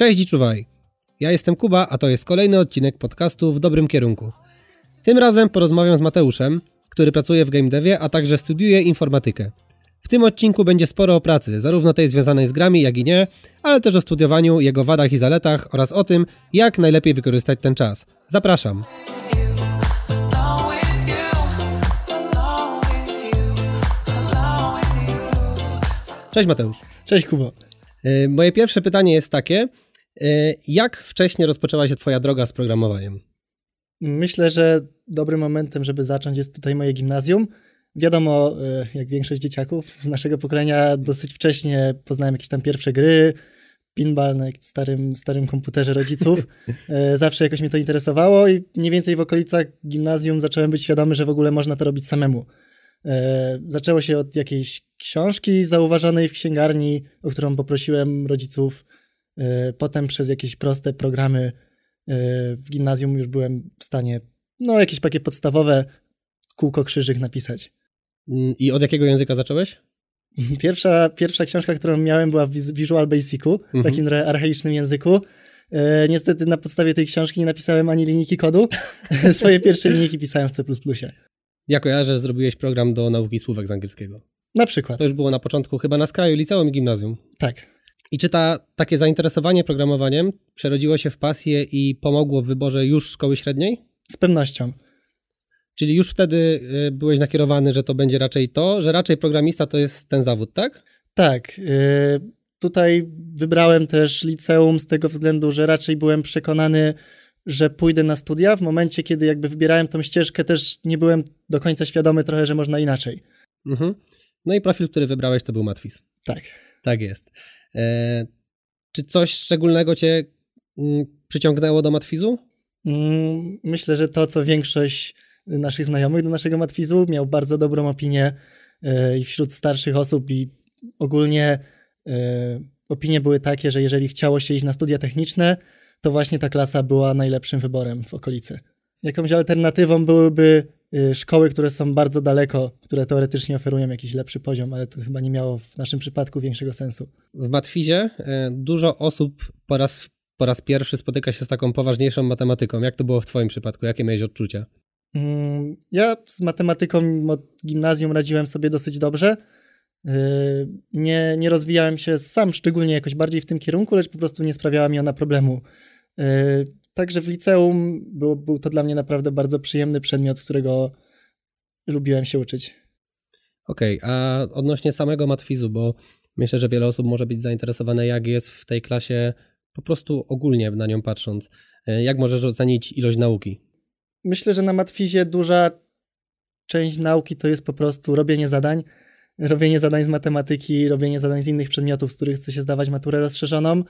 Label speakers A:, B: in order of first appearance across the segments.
A: Cześć i czuwaj. Ja jestem Kuba, a to jest kolejny odcinek podcastu W Dobrym Kierunku. Tym razem porozmawiam z Mateuszem, który pracuje w game devie, a także studiuje informatykę. W tym odcinku będzie sporo o pracy, zarówno tej związanej z grami, jak i nie, ale też o studiowaniu, jego wadach i zaletach oraz o tym, jak najlepiej wykorzystać ten czas. Zapraszam. Cześć Mateusz.
B: Cześć Kubo.
A: E, Moje pierwsze pytanie jest takie: jak wcześnie rozpoczęła się Twoja droga z programowaniem?
B: Myślę, że dobrym momentem, żeby zacząć jest tutaj moje gimnazjum. Wiadomo, e, jak większość dzieciaków z naszego pokolenia, dosyć wcześnie poznałem jakieś tam pierwsze gry, pinball na starym, starym komputerze rodziców. E, Zawsze jakoś mnie to interesowało i mniej więcej w okolicach gimnazjum zacząłem być świadomy, że w ogóle można to robić samemu. Zaczęło się od jakiejś książki zauważonej w księgarni, o którą poprosiłem rodziców. E, Potem przez jakieś proste programy e, w gimnazjum już byłem w stanie, no jakieś takie podstawowe kółko krzyżyk napisać.
A: Mm, I od jakiego języka zacząłeś?
B: Pierwsza, pierwsza książka, którą miałem była w Vis- Visual Basicu,
A: Mhm.
B: takim archaicznym języku. E, niestety na podstawie tej książki nie napisałem ani linijki kodu. Swoje pierwsze linijki pisałem w C++.
A: Ja kojarzę, że zrobiłeś program do nauki słówek z angielskiego.
B: Na przykład.
A: To już było na początku, chyba na skraju liceum i gimnazjum.
B: Tak.
A: I czy ta, takie zainteresowanie programowaniem przerodziło się w pasję i pomogło w wyborze już szkoły średniej?
B: Z pewnością.
A: Czyli już wtedy y, byłeś nakierowany, że to będzie raczej to, że raczej programista to jest ten zawód, tak?
B: Tak. e, Tutaj wybrałem też liceum z tego względu, że raczej byłem przekonany, że pójdę na studia. W momencie, kiedy jakby wybierałem tą ścieżkę, też nie byłem do końca świadomy trochę, że można inaczej.
A: Mhm. No i profil, który wybrałeś, to był Matwis.
B: Tak.
A: Tak jest. E, czy coś szczególnego cię mm, przyciągnęło do Matwizu?
B: Mm, Myślę, że to, co większość naszych znajomych do naszego matwizu miał bardzo dobrą opinię e, i wśród starszych osób i ogólnie e, opinie były takie, że jeżeli chciało się iść na studia techniczne, to właśnie ta klasa była najlepszym wyborem w okolicy. Jakąś alternatywą byłyby szkoły, które są bardzo daleko, które teoretycznie oferują jakiś lepszy poziom, ale to chyba nie miało w naszym przypadku większego sensu.
A: W Matwizie e, dużo osób po raz, po raz pierwszy spotyka się z taką poważniejszą matematyką. Jak to było w twoim przypadku? Jakie miałeś odczucia?
B: Mm, Ja z matematyką od gimnazjum radziłem sobie dosyć dobrze. Yy, Nie, nie rozwijałem się sam szczególnie jakoś bardziej w tym kierunku, lecz po prostu nie sprawiała mi ona problemu. Także w liceum był, był to dla mnie naprawdę bardzo przyjemny przedmiot, którego lubiłem się uczyć.
A: Okej, a odnośnie samego Matwizu, bo myślę, że wiele osób może być zainteresowane, jak jest w tej klasie, po prostu ogólnie na nią patrząc. E, Jak możesz ocenić ilość nauki?
B: Myślę, że na Matwizie duża część nauki to jest po prostu robienie zadań. Robienie zadań z matematyki, robienie zadań z innych przedmiotów, z których chce się zdawać maturę rozszerzoną.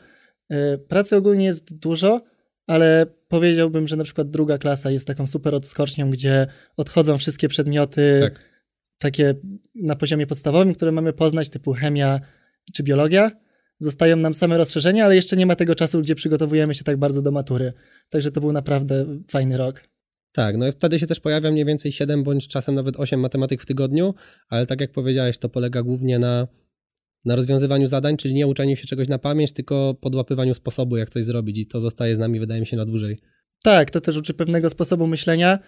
B: Yy, Pracy ogólnie jest dużo, ale powiedziałbym, że na przykład druga klasa jest taką super odskocznią, gdzie odchodzą wszystkie przedmioty
A: Tak.
B: takie na poziomie podstawowym, które mamy poznać, typu chemia czy biologia. Zostają nam same rozszerzenia, ale jeszcze nie ma tego czasu, gdzie przygotowujemy się tak bardzo do matury. Także to był naprawdę fajny rok.
A: Tak, no i wtedy się też pojawia mniej więcej 7 bądź czasem nawet 8 matematyk w tygodniu, ale tak jak powiedziałeś, to polega głównie na, na rozwiązywaniu zadań, czyli nie uczeniu się czegoś na pamięć, tylko podłapywaniu sposobu, jak coś zrobić i to zostaje z nami, wydaje mi się, na dłużej.
B: Tak, to też uczy pewnego sposobu myślenia.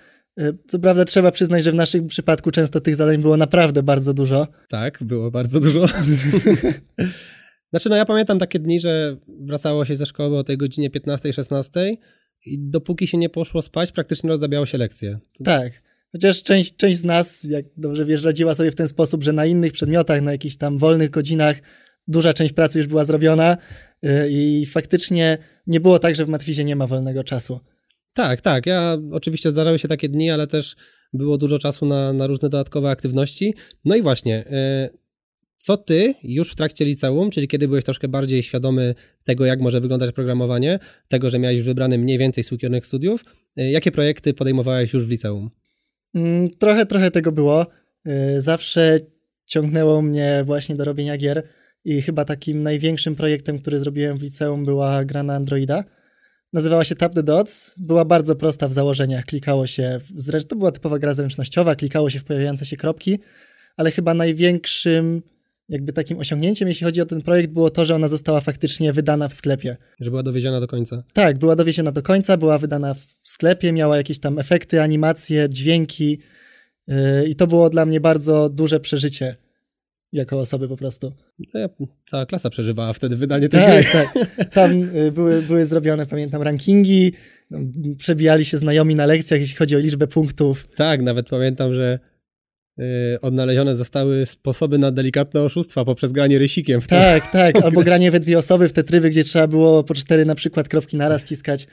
B: Y, Co prawda trzeba przyznać, że w naszym przypadku często tych zadań było naprawdę bardzo dużo.
A: Tak, było bardzo dużo. znaczy, no ja pamiętam takie dni, że wracało się ze szkoły o tej godzinie 15-16 i dopóki się nie poszło spać, praktycznie rozdabiało się lekcje. To,
B: Tak. Chociaż część, część z nas, jak dobrze wiesz, radziła sobie w ten sposób, że na innych przedmiotach, na jakichś tam wolnych godzinach duża część pracy już była zrobiona y, i faktycznie nie było tak, że w Matwizie nie ma wolnego czasu.
A: tak, tak. Ja oczywiście zdarzały się takie dni, ale też było dużo czasu na, na różne dodatkowe aktywności. No i właśnie, y, co ty już w trakcie liceum, czyli kiedy byłeś troszkę bardziej świadomy tego, jak może wyglądać programowanie, tego, że miałeś wybrany mniej więcej swój kierunek studiów, y, jakie projekty podejmowałeś już w liceum?
B: Mm, Trochę, trochę tego było. Y, Zawsze ciągnęło mnie właśnie do robienia gier i chyba takim największym projektem, który zrobiłem w liceum była gra na Androida. Nazywała się Tap the Dots. Była bardzo prosta w założeniach. Klikało się, to była typowa gra zręcznościowa, klikało się w pojawiające się kropki, ale chyba największym jakby takim osiągnięciem, jeśli chodzi o ten projekt, było to, że ona została faktycznie wydana w sklepie.
A: Że była dowieziona do końca.
B: Tak, była dowieziona do końca, była wydana w sklepie, miała jakieś tam efekty, animacje, dźwięki yy, i to było dla mnie bardzo duże przeżycie jako osoby po prostu.
A: No, cała klasa przeżywała wtedy wydanie tej
B: tak,
A: gry.
B: Tak, Tam y, były, były zrobione, pamiętam, rankingi, no, przebijali się znajomi na lekcjach, jeśli chodzi o liczbę punktów.
A: Tak, nawet pamiętam, że odnalezione zostały sposoby na delikatne oszustwa poprzez granie rysikiem. W
B: tak, tak, albo granie we dwie osoby w te tryby, gdzie trzeba było po cztery na przykład kropki naraz ciskać.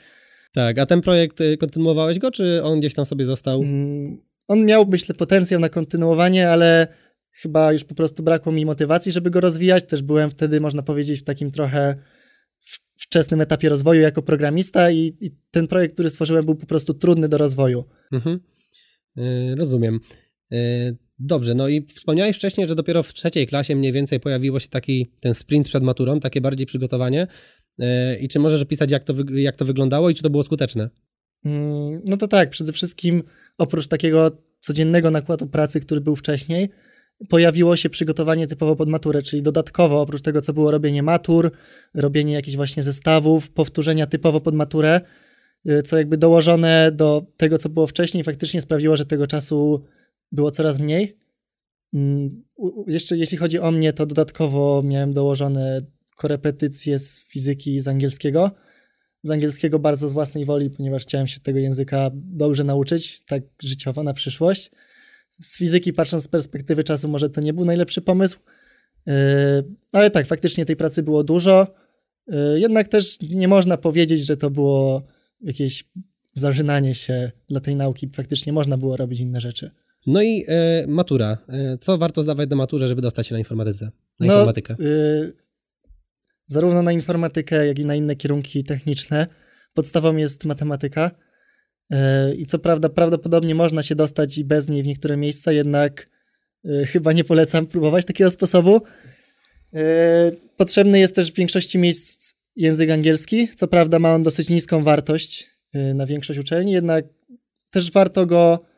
A: Tak, a ten projekt y, kontynuowałeś go, czy on gdzieś tam sobie został?
B: Mm, on miał, myślę, potencjał na kontynuowanie, ale chyba już po prostu brakło mi motywacji, żeby go rozwijać. Też byłem wtedy, można powiedzieć, w takim trochę wczesnym etapie rozwoju jako programista i, i ten projekt, który stworzyłem, był po prostu trudny do rozwoju. Mhm.
A: Yy, rozumiem. Yy, dobrze, no i wspomniałeś wcześniej, że dopiero w trzeciej klasie mniej więcej pojawiło się taki ten sprint przed maturą, takie bardziej przygotowanie. Yy, I czy możesz opisać, jak to, jak to wyglądało i czy to było skuteczne?
B: Mm, no to tak, przede wszystkim oprócz takiego codziennego nakładu pracy, który był wcześniej, pojawiło się przygotowanie typowo pod maturę, czyli dodatkowo oprócz tego, co było robienie matur, robienie jakichś właśnie zestawów, powtórzenia typowo pod maturę, y, co jakby dołożone do tego, co było wcześniej, faktycznie sprawiło, że tego czasu było coraz mniej. Mm, jeszcze jeśli chodzi o mnie, to dodatkowo miałem dołożone korepetycje z fizyki i z angielskiego. Z angielskiego bardzo z własnej woli, ponieważ chciałem się tego języka dobrze nauczyć, tak życiowo na przyszłość z fizyki, patrząc z perspektywy czasu, może to nie był najlepszy pomysł. Yy, ale tak, faktycznie tej pracy było dużo. Yy, jednak też nie można powiedzieć, że to było jakieś zażynanie się dla tej nauki. Faktycznie można było robić inne rzeczy.
A: No i e, matura. E, co warto zdawać do maturze, żeby dostać się na informatyce, na no, informatykę? Yy,
B: zarówno na informatykę, jak i na inne kierunki techniczne. Podstawą jest matematyka. E, I co prawda, prawdopodobnie można się dostać i bez niej w niektóre miejsca, jednak chyba nie polecam próbować takiego sposobu. Potrzebny jest też w większości miejsc język angielski. Co prawda, ma on dosyć niską wartość na większość uczelni, jednak też warto go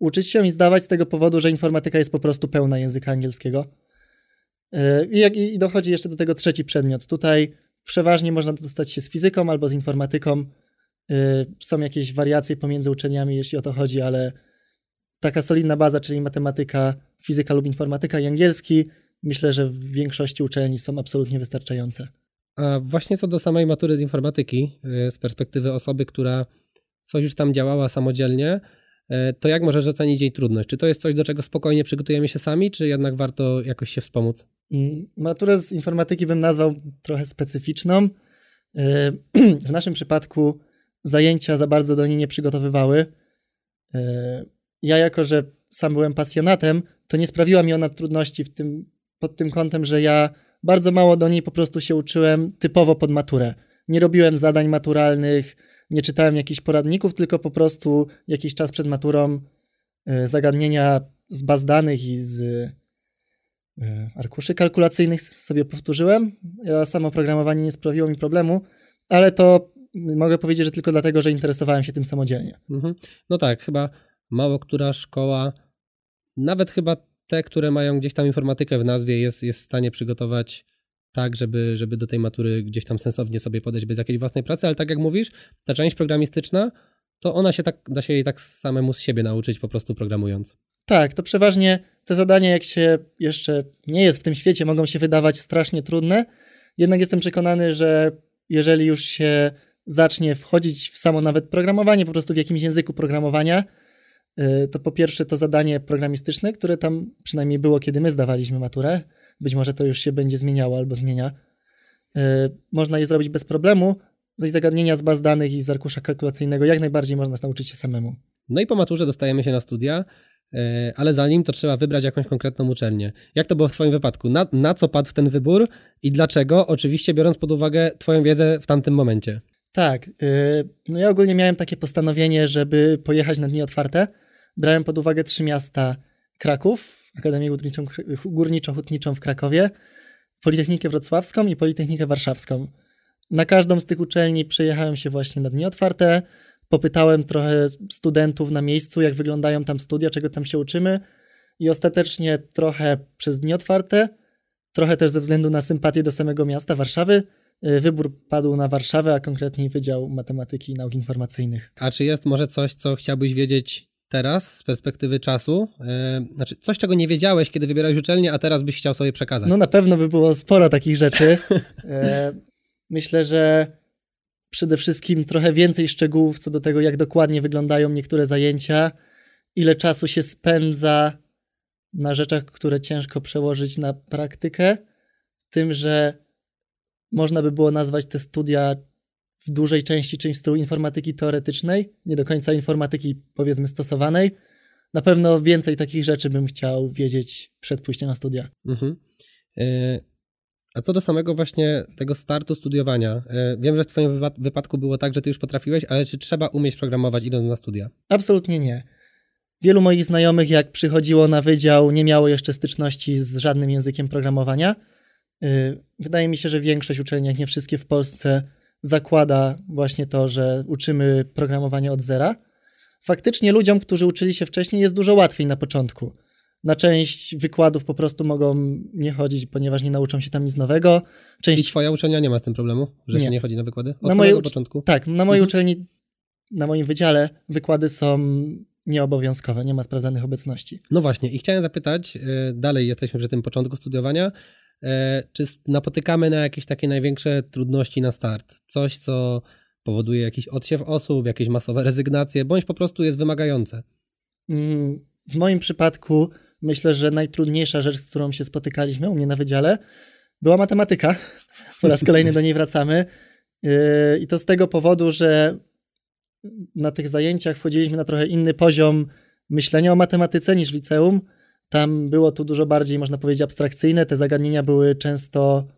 B: uczyć się i zdawać z tego powodu, że informatyka jest po prostu pełna języka angielskiego. I, jak, I dochodzi jeszcze do tego trzeci przedmiot. Tutaj przeważnie można dostać się z fizyką albo z informatyką. Y, są jakieś wariacje pomiędzy uczelniami, jeśli o to chodzi, ale taka solidna baza, czyli matematyka, fizyka lub informatyka i angielski, myślę, że w większości uczelni są absolutnie wystarczające.
A: A właśnie co do samej matury z informatyki, y, z perspektywy osoby, która coś już tam działała samodzielnie, to jak możesz ocenić jej trudność? Czy to jest coś, do czego spokojnie przygotujemy się sami, czy jednak warto jakoś się wspomóc?
B: Mm, maturę z informatyki bym nazwał trochę specyficzną. W naszym przypadku zajęcia za bardzo do niej nie przygotowywały. E, ja, jako że sam byłem pasjonatem, to nie sprawiła mi ona trudności w tym, pod tym kątem, że ja bardzo mało do niej po prostu się uczyłem typowo pod maturę. Nie robiłem zadań maturalnych, nie czytałem jakichś poradników, tylko po prostu jakiś czas przed maturą e, zagadnienia z baz danych i z e, arkuszy kalkulacyjnych sobie powtórzyłem. Ja samo programowanie nie sprawiło mi problemu, ale to mogę powiedzieć, że tylko dlatego, że interesowałem się tym samodzielnie. Mhm.
A: No tak, chyba mało która szkoła, nawet chyba te, które mają gdzieś tam informatykę w nazwie, jest, jest w stanie przygotować tak, żeby, żeby do tej matury gdzieś tam sensownie sobie podejść bez jakiejś własnej pracy, ale tak jak mówisz, ta część programistyczna, to ona się tak, da się jej tak samemu z siebie nauczyć po prostu programując.
B: Tak, to przeważnie te zadania, jak się jeszcze nie jest w tym świecie, mogą się wydawać strasznie trudne. Jednak jestem przekonany, że jeżeli już się zacznie wchodzić w samo nawet programowanie, po prostu w jakimś języku programowania, y, to po pierwsze to zadanie programistyczne, które tam przynajmniej było, kiedy my zdawaliśmy maturę, być może to już się będzie zmieniało albo zmienia, y, można je zrobić bez problemu. Zaś zagadnienia z baz danych i z arkusza kalkulacyjnego jak najbardziej można nauczyć się samemu.
A: No i po maturze dostajemy się na studia, y, ale zanim to trzeba wybrać jakąś konkretną uczelnię. Jak to było w Twoim wypadku? Na, na co padł ten wybór i dlaczego? Oczywiście biorąc pod uwagę Twoją wiedzę w tamtym momencie.
B: Tak. Y, no ja ogólnie miałem takie postanowienie, żeby pojechać na dni otwarte. Brałem pod uwagę trzy miasta: Kraków, Akademię Górniczo-Hutniczą w Krakowie, Politechnikę Wrocławską i Politechnikę Warszawską. Na każdą z tych uczelni przejechałem się właśnie na dni otwarte. Popytałem trochę studentów na miejscu, jak wyglądają tam studia, czego tam się uczymy. I ostatecznie trochę przez dni otwarte, trochę też ze względu na sympatię do samego miasta Warszawy. Y, wybór padł na Warszawę, a konkretniej Wydział Matematyki i Nauk Informacyjnych.
A: A czy jest może coś, co chciałbyś wiedzieć teraz z perspektywy czasu? E, znaczy, coś, czego nie wiedziałeś, kiedy wybierałeś uczelnię, a teraz byś chciał sobie przekazać?
B: No na pewno by było sporo takich rzeczy. E, myślę, że przede wszystkim trochę więcej szczegółów co do tego, jak dokładnie wyglądają niektóre zajęcia, ile czasu się spędza na rzeczach, które ciężko przełożyć na praktykę, tym, że można by było nazwać te studia w dużej części czymś w stylu informatyki teoretycznej, nie do końca informatyki powiedzmy stosowanej. Na pewno więcej takich rzeczy bym chciał wiedzieć przed pójściem na studia. Mhm.
A: E, a co do samego właśnie tego startu studiowania, e, wiem, że w Twoim wypadku było tak, że Ty już potrafiłeś, ale czy trzeba umieć programować idąc na studia?
B: Absolutnie nie. Wielu moich znajomych, jak przychodziło na wydział, nie miało jeszcze styczności z żadnym językiem programowania. Y, wydaje mi się, że większość uczelni, jak nie wszystkie w Polsce, zakłada właśnie to, że uczymy programowania od zera. Faktycznie ludziom, którzy uczyli się wcześniej, jest dużo łatwiej na początku. Na część wykładów po prostu mogą nie chodzić, ponieważ nie nauczą się tam nic nowego. Część...
A: I twoja uczelnia nie ma z tym problemu, że nie. się nie chodzi na wykłady? Od
B: na
A: mojej ucz... początku?
B: Tak, na mojej mhm. uczelni, na moim wydziale wykłady są nieobowiązkowe, nie ma sprawdzanych obecności.
A: No właśnie i chciałem zapytać, y, dalej jesteśmy przy tym początku studiowania, czy napotykamy na jakieś takie największe trudności na start? Coś, co powoduje jakiś odsiew osób, jakieś masowe rezygnacje, bądź po prostu jest wymagające?
B: Mm, w moim przypadku myślę, że najtrudniejsza rzecz, z którą się spotykaliśmy u mnie na wydziale, była matematyka. Po raz kolejny do niej wracamy. E, I to z tego powodu, że na tych zajęciach wchodziliśmy na trochę inny poziom myślenia o matematyce niż w liceum tam było to dużo bardziej, można powiedzieć, abstrakcyjne. Te zagadnienia były często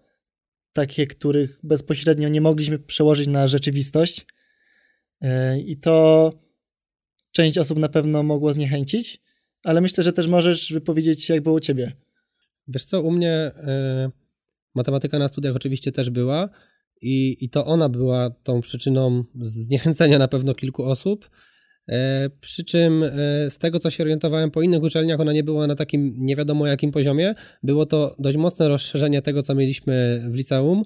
B: takie, których bezpośrednio nie mogliśmy przełożyć na rzeczywistość. E, I to część osób na pewno mogło zniechęcić, ale myślę, że też możesz wypowiedzieć jak było u ciebie.
A: Wiesz co, u mnie y, matematyka na studiach oczywiście też była i, i to ona była tą przyczyną zniechęcenia na pewno kilku osób. E, przy czym e, z tego, co się orientowałem po innych uczelniach, ona nie była na takim nie wiadomo jakim poziomie. Było to dość mocne rozszerzenie tego, co mieliśmy w liceum,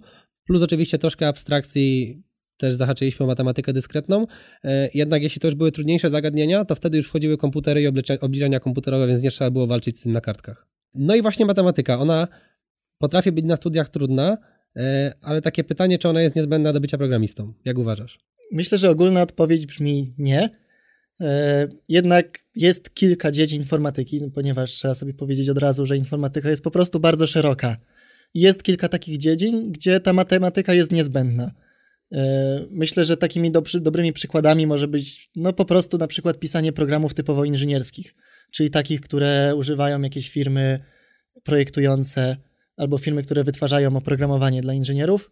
A: plus oczywiście troszkę abstrakcji też zahaczyliśmy o matematykę dyskretną. E, jednak jeśli to już były trudniejsze zagadnienia, to wtedy już wchodziły komputery i obliczenia komputerowe, więc nie trzeba było walczyć z tym na kartkach. No i właśnie matematyka. Ona potrafi być na studiach trudna, ale takie pytanie, czy ona jest niezbędna do bycia programistą? Jak uważasz?
B: Myślę, że ogólna odpowiedź brzmi nie jednak jest kilka dziedzin informatyki, no ponieważ trzeba sobie powiedzieć od razu, że informatyka jest po prostu bardzo szeroka. Jest kilka takich dziedzin, gdzie ta matematyka jest niezbędna. E, myślę, że takimi dobry, dobrymi przykładami może być no po prostu na przykład pisanie programów typowo inżynierskich, czyli takich, które używają jakieś firmy projektujące albo firmy, które wytwarzają oprogramowanie dla inżynierów.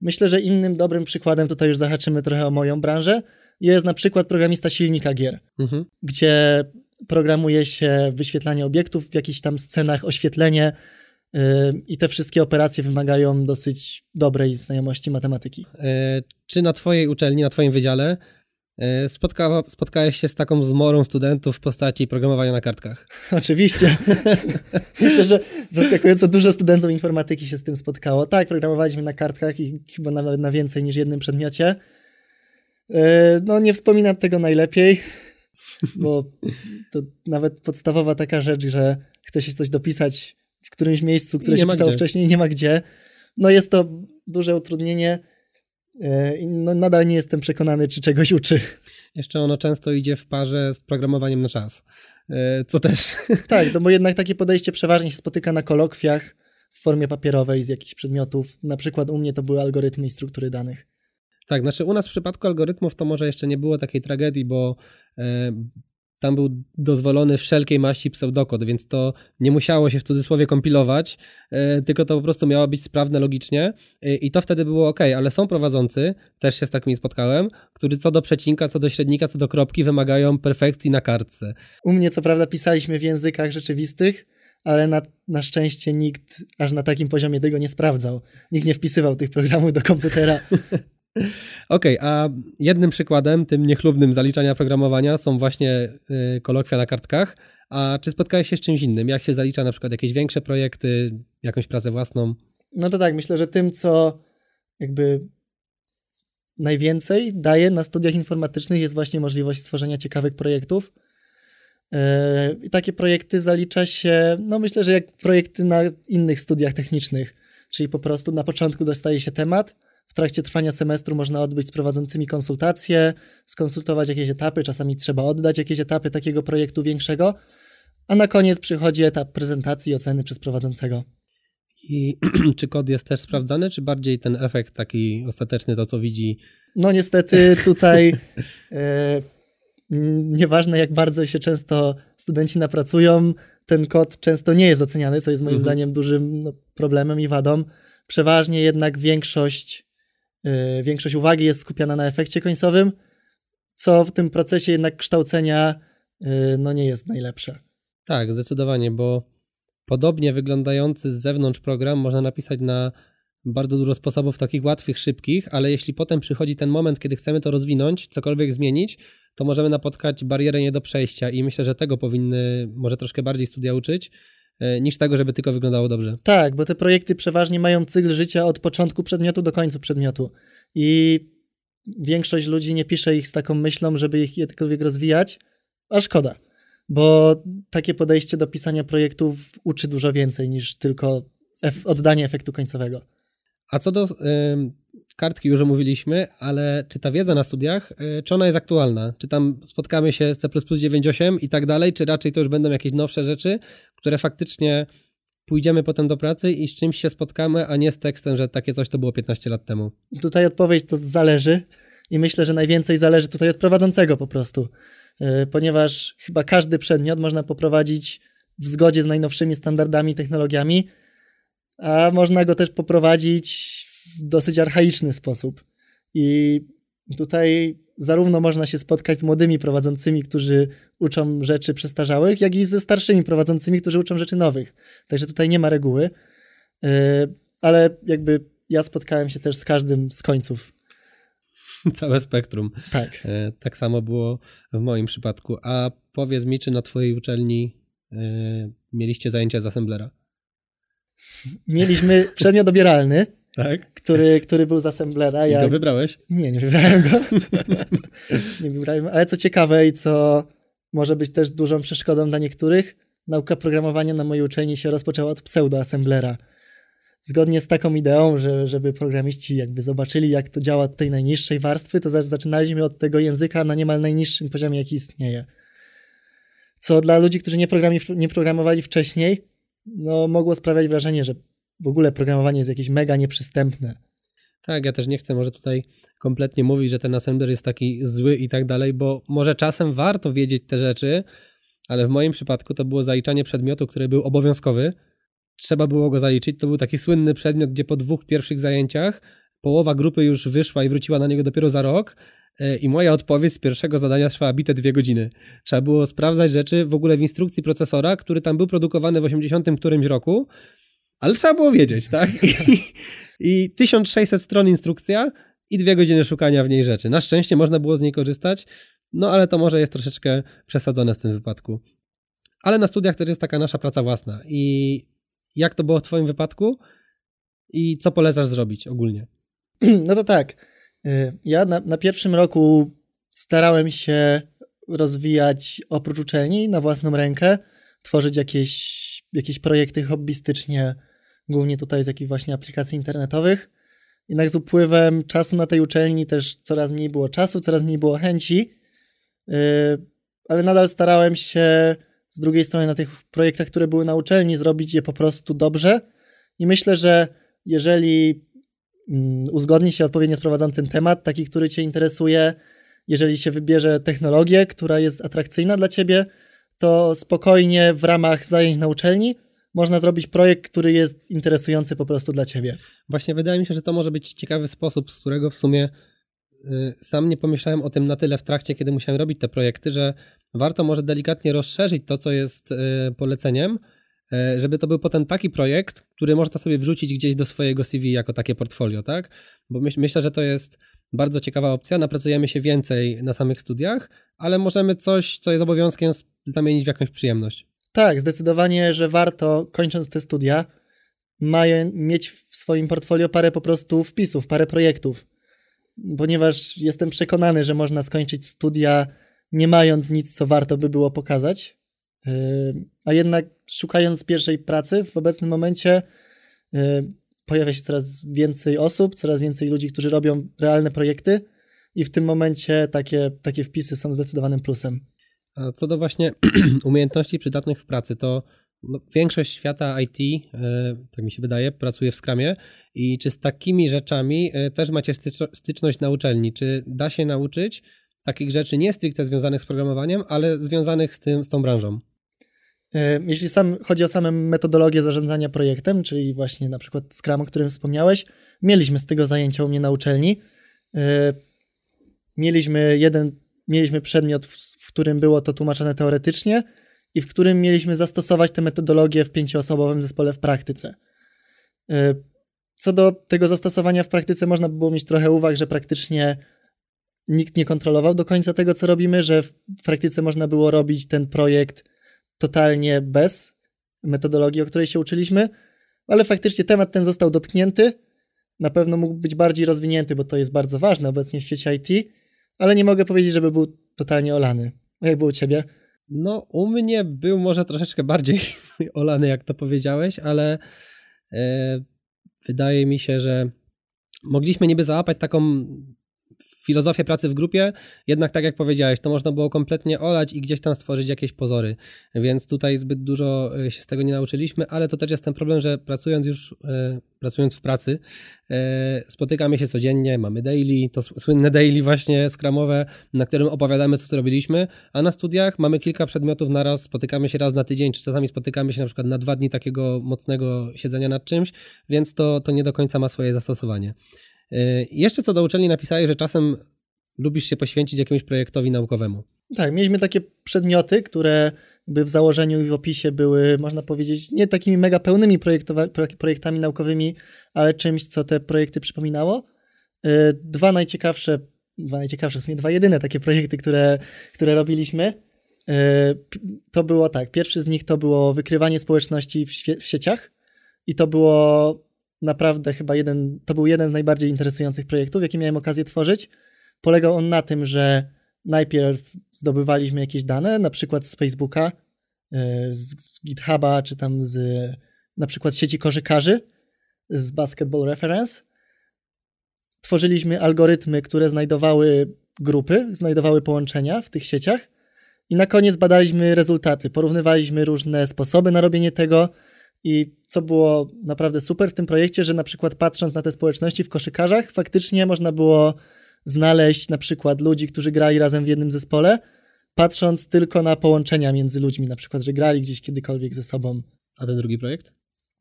B: Myślę, że innym dobrym przykładem, tutaj już zahaczymy trochę o moją branżę, jest na przykład programista silnika gier, mhm. gdzie programuje się wyświetlanie obiektów w jakichś tam scenach, oświetlenie yy, i te wszystkie operacje wymagają dosyć dobrej znajomości matematyki.
A: Yy, czy na twojej uczelni, na twoim wydziale yy, spotka, spotkałeś się z taką zmorą studentów w postaci programowania na kartkach?
B: Oczywiście. Myślę, że zaskakująco dużo studentów informatyki się z tym spotkało. Tak, programowaliśmy na kartkach i chyba nawet na więcej niż jednym przedmiocie. E, no nie wspominam tego najlepiej, bo to nawet podstawowa taka rzecz, że chce się coś dopisać w którymś miejscu, które się pisało gdzie. wcześniej, nie ma gdzie. No jest to duże utrudnienie e, no nadal nie jestem przekonany, czy czegoś uczy.
A: Jeszcze ono często idzie w parze z programowaniem na czas, e, co też.
B: Tak, no bo jednak takie podejście przeważnie się spotyka na kolokwiach w formie papierowej z jakichś przedmiotów. Na przykład u mnie to były algorytmy i struktury danych.
A: Tak, znaczy u nas w przypadku algorytmów to może jeszcze nie było takiej tragedii, bo e, tam był dozwolony wszelkiej maści pseudokod, więc to nie musiało się w cudzysłowie kompilować, e, tylko to po prostu miało być sprawne logicznie e, i to wtedy było ok, ale są prowadzący, też się z takimi spotkałem, którzy co do przecinka, co do średnika, co do kropki wymagają perfekcji na kartce.
B: U mnie co prawda pisaliśmy w językach rzeczywistych, ale na, na szczęście nikt aż na takim poziomie tego nie sprawdzał. Nikt nie wpisywał tych programów do komputera.
A: Okej, okay, a jednym przykładem, tym niechlubnym zaliczania programowania są właśnie y, kolokwia na kartkach, A czy spotkałeś się z czymś innym? Jak się zalicza na przykład jakieś większe projekty, jakąś pracę własną?
B: No to tak, myślę, że tym, co jakby najwięcej daje na studiach informatycznych jest właśnie możliwość stworzenia ciekawych projektów. E, I takie projekty zalicza się, no myślę, że jak projekty na innych studiach technicznych, czyli po prostu na początku dostaje się temat, w trakcie trwania semestru można odbyć z prowadzącymi konsultacje, skonsultować jakieś etapy, czasami trzeba oddać jakieś etapy takiego projektu większego, a na koniec przychodzi etap prezentacji i oceny przez prowadzącego.
A: I czy kod jest też sprawdzany, czy bardziej ten efekt taki ostateczny, to co widzi?
B: No niestety tutaj e, nieważne jak bardzo się często studenci napracują, ten kod często nie jest oceniany, co jest moim mhm. zdaniem dużym no, problemem i wadą. Przeważnie jednak większość, większość uwagi jest skupiona na efekcie końcowym, co w tym procesie jednak kształcenia e, no, nie jest najlepsze.
A: Tak, zdecydowanie, bo podobnie wyglądający z zewnątrz program można napisać na bardzo dużo sposobów takich łatwych, szybkich, ale jeśli potem przychodzi ten moment, kiedy chcemy to rozwinąć, cokolwiek zmienić, to możemy napotkać barierę nie do przejścia i myślę, że tego powinny może troszkę bardziej studia uczyć, niż tego, żeby tylko wyglądało dobrze.
B: Tak, bo te projekty przeważnie mają cykl życia od początku przedmiotu do końca przedmiotu i większość ludzi nie pisze ich z taką myślą, żeby ich jakkolwiek rozwijać, a szkoda bo takie podejście do pisania projektów uczy dużo więcej niż tylko ef oddanie efektu końcowego.
A: A co do y, kartki już omówiliśmy, ale czy ta wiedza na studiach, y, czy ona jest aktualna? Czy tam spotkamy się z C++ 9.8 i tak dalej, czy raczej to już będą jakieś nowsze rzeczy, które faktycznie pójdziemy potem do pracy i z czymś się spotkamy, a nie z tekstem, że takie coś to było 15 lat temu?
B: Tutaj odpowiedź to zależy i myślę, że najwięcej zależy tutaj od prowadzącego po prostu. E, ponieważ chyba każdy przedmiot można poprowadzić w zgodzie z najnowszymi standardami, technologiami, a można go też poprowadzić w dosyć archaiczny sposób. I tutaj zarówno można się spotkać z młodymi prowadzącymi, którzy uczą rzeczy przestarzałych, jak i ze starszymi prowadzącymi, którzy uczą rzeczy nowych. Także tutaj nie ma reguły, e, ale jakby ja spotkałem się też z każdym z końców
A: Całe spektrum.
B: Tak.
A: E, tak samo było w moim przypadku. A powiedz mi, czy na twojej uczelni e, mieliście zajęcia z assemblera?
B: Mieliśmy przedmiot dobieralny,
A: tak?
B: który, który był z assemblera.
A: Ja... go wybrałeś?
B: Nie, nie wybrałem go. nie wybrałem, ale co ciekawe i co może być też dużą przeszkodą dla niektórych, nauka programowania na mojej uczelni się rozpoczęła od pseudo-assemblera zgodnie z taką ideą, że, żeby programiści jakby zobaczyli, jak to działa od tej najniższej warstwy, to zaczynaliśmy od tego języka na niemal najniższym poziomie, jaki istnieje. Co dla ludzi, którzy nie, programi, nie programowali wcześniej, no, mogło sprawiać wrażenie, że w ogóle programowanie jest jakieś mega nieprzystępne.
A: Tak, ja też nie chcę może tutaj kompletnie mówić, że ten assembler jest taki zły i tak dalej, bo może czasem warto wiedzieć te rzeczy, ale w moim przypadku to było zaliczanie przedmiotu, który był obowiązkowy, trzeba było go zaliczyć. To był taki słynny przedmiot, gdzie po dwóch pierwszych zajęciach połowa grupy już wyszła i wróciła na niego dopiero za rok. E, I moja odpowiedź z pierwszego zadania trwała bite dwie godziny. Trzeba było sprawdzać rzeczy w ogóle w instrukcji procesora, który tam był produkowany w 80 którymś roku, ale trzeba było wiedzieć, tak? I, I 1600 stron instrukcja i dwie godziny szukania w niej rzeczy. Na szczęście można było z niej korzystać, no ale to może jest troszeczkę przesadzone w tym wypadku. Ale na studiach też jest taka nasza praca własna i jak to było w Twoim wypadku i co polecasz zrobić ogólnie?
B: No to tak. Y, ja na, na pierwszym roku starałem się rozwijać oprócz uczelni na własną rękę, tworzyć jakieś, jakieś projekty hobbystycznie, głównie tutaj z jakichś właśnie aplikacji internetowych. Jednak z upływem czasu na tej uczelni też coraz mniej było czasu, coraz mniej było chęci, y, ale nadal starałem się z drugiej strony na tych projektach, które były na uczelni, zrobić je po prostu dobrze. I myślę, że jeżeli mm, uzgodni się odpowiednio z prowadzącym temat, taki, który Cię interesuje, jeżeli się wybierze technologię, która jest atrakcyjna dla Ciebie, to spokojnie w ramach zajęć na uczelni można zrobić projekt, który jest interesujący po prostu dla Ciebie.
A: Właśnie wydaje mi się, że to może być ciekawy sposób, z którego w sumie y, sam nie pomyślałem o tym na tyle w trakcie, kiedy musiałem robić te projekty, że warto może delikatnie rozszerzyć to, co jest e, poleceniem, e, żeby to był potem taki projekt, który można sobie wrzucić gdzieś do swojego CV jako takie portfolio, tak? Bo myśl, myślę, że to jest bardzo ciekawa opcja. Napracujemy się więcej na samych studiach, ale możemy coś, co jest obowiązkiem, zamienić w jakąś przyjemność.
B: Tak, zdecydowanie, że warto, kończąc te studia, mają mieć w swoim portfolio parę po prostu wpisów, parę projektów. Ponieważ jestem przekonany, że można skończyć studia nie mając nic, co warto by było pokazać. Yy, a jednak szukając pierwszej pracy w obecnym momencie yy, pojawia się coraz więcej osób, coraz więcej ludzi, którzy robią realne projekty i w tym momencie takie, takie wpisy są zdecydowanym plusem.
A: A co do właśnie umiejętności przydatnych w pracy, to no, większość świata IT, e, tak mi się wydaje, pracuje w Scrumie i czy z takimi rzeczami e, też macie styczność na uczelni? Czy da się nauczyć takich rzeczy nie stricte związanych z programowaniem, ale związanych z, tym, z tą branżą?
B: E, jeśli sam, chodzi o samą metodologię zarządzania projektem, czyli właśnie na przykład Scrum, o którym wspomniałeś, mieliśmy z tego zajęcia u mnie na uczelni. Mieliśmy jeden, mieliśmy przedmiot, w którym było to tłumaczone teoretycznie, i w którym mieliśmy zastosować tę metodologię w pięcioosobowym zespole w praktyce. E, co do tego zastosowania w praktyce, można by było mieć trochę uwag, że praktycznie nikt nie kontrolował do końca tego, co robimy, że w praktyce można było robić ten projekt totalnie bez metodologii, o której się uczyliśmy, ale faktycznie temat ten został dotknięty. Na pewno mógł być bardziej rozwinięty, bo to jest bardzo ważne obecnie w świecie IT, ale nie mogę powiedzieć, żeby był totalnie olany. Jak było u ciebie?
A: No, u mnie był może troszeczkę bardziej olany, jak to powiedziałeś, ale e, wydaje mi się, że mogliśmy niby załapać taką filozofię pracy w grupie, jednak tak jak powiedziałeś, to można było kompletnie olać i gdzieś tam stworzyć jakieś pozory, więc tutaj zbyt dużo e, się z tego nie nauczyliśmy, ale to też jest ten problem, że pracując już, e, pracując w pracy, e, spotykamy się codziennie, mamy daily, to słynne daily właśnie skramowe, na którym opowiadamy, co zrobiliśmy, a na studiach mamy kilka przedmiotów naraz, spotykamy się raz na tydzień, czy czasami spotykamy się na przykład na dwa dni takiego mocnego siedzenia nad czymś, więc to, to nie do końca ma swoje zastosowanie. Y, jeszcze co do uczelni napisałeś, że czasem lubisz się poświęcić jakiemuś projektowi naukowemu.
B: Tak, mieliśmy takie przedmioty, które by w założeniu i w opisie były, można powiedzieć, nie takimi mega pełnymi projektami naukowymi, ale czymś, co te projekty przypominało. Y, dwa najciekawsze, dwa najciekawsze, w sumie dwa jedyne takie projekty, które, które robiliśmy, y, to było tak. Pierwszy z nich to było wykrywanie społeczności w, w sieciach i to było naprawdę chyba jeden, to był jeden z najbardziej interesujących projektów, jaki miałem okazję tworzyć. Polegał on na tym, że najpierw zdobywaliśmy jakieś dane, na przykład z Facebooka, e, z GitHuba, czy tam z na przykład sieci koszykarzy, z Basketball Reference. Tworzyliśmy algorytmy, które znajdowały grupy, znajdowały połączenia w tych sieciach i na koniec badaliśmy rezultaty. Porównywaliśmy różne sposoby na robienie tego, i co było naprawdę super w tym projekcie, że na przykład patrząc na te społeczności w koszykarzach, faktycznie można było znaleźć na przykład ludzi, którzy grali razem w jednym zespole, patrząc tylko na połączenia między ludźmi, na przykład, że grali gdzieś kiedykolwiek ze sobą.
A: A ten drugi projekt?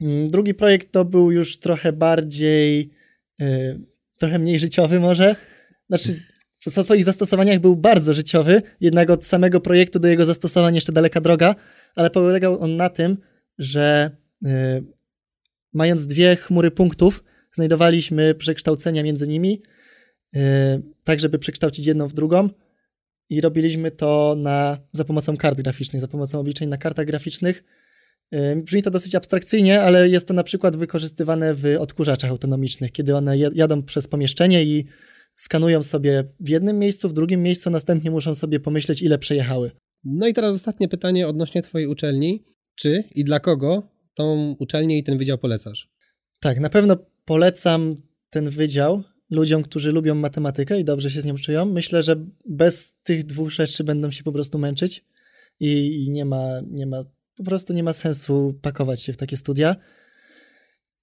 B: Mm, drugi projekt to był już trochę bardziej, yy, trochę mniej życiowy może. Znaczy, w swoich zastosowaniach był bardzo życiowy, jednak od samego projektu do jego zastosowań jeszcze daleka droga, ale polegał on na tym, że mając dwie chmury punktów, znajdowaliśmy przekształcenia między nimi, y, tak żeby przekształcić jedną w drugą i robiliśmy to na, za pomocą kart graficznych, za pomocą obliczeń na kartach graficznych. Y, brzmi to dosyć abstrakcyjnie, ale jest to na przykład wykorzystywane w odkurzaczach autonomicznych, kiedy one jadą przez pomieszczenie i skanują sobie w jednym miejscu, w drugim miejscu, następnie muszą sobie pomyśleć, ile przejechały.
A: No i teraz ostatnie pytanie odnośnie Twojej uczelni. Czy i dla kogo tą uczelnię i ten wydział polecasz?
B: Tak, na pewno polecam ten wydział ludziom, którzy lubią matematykę i dobrze się z nią czują. Myślę, że bez tych dwóch rzeczy będą się po prostu męczyć i, i nie, ma, nie ma, po prostu nie ma sensu pakować się w takie studia.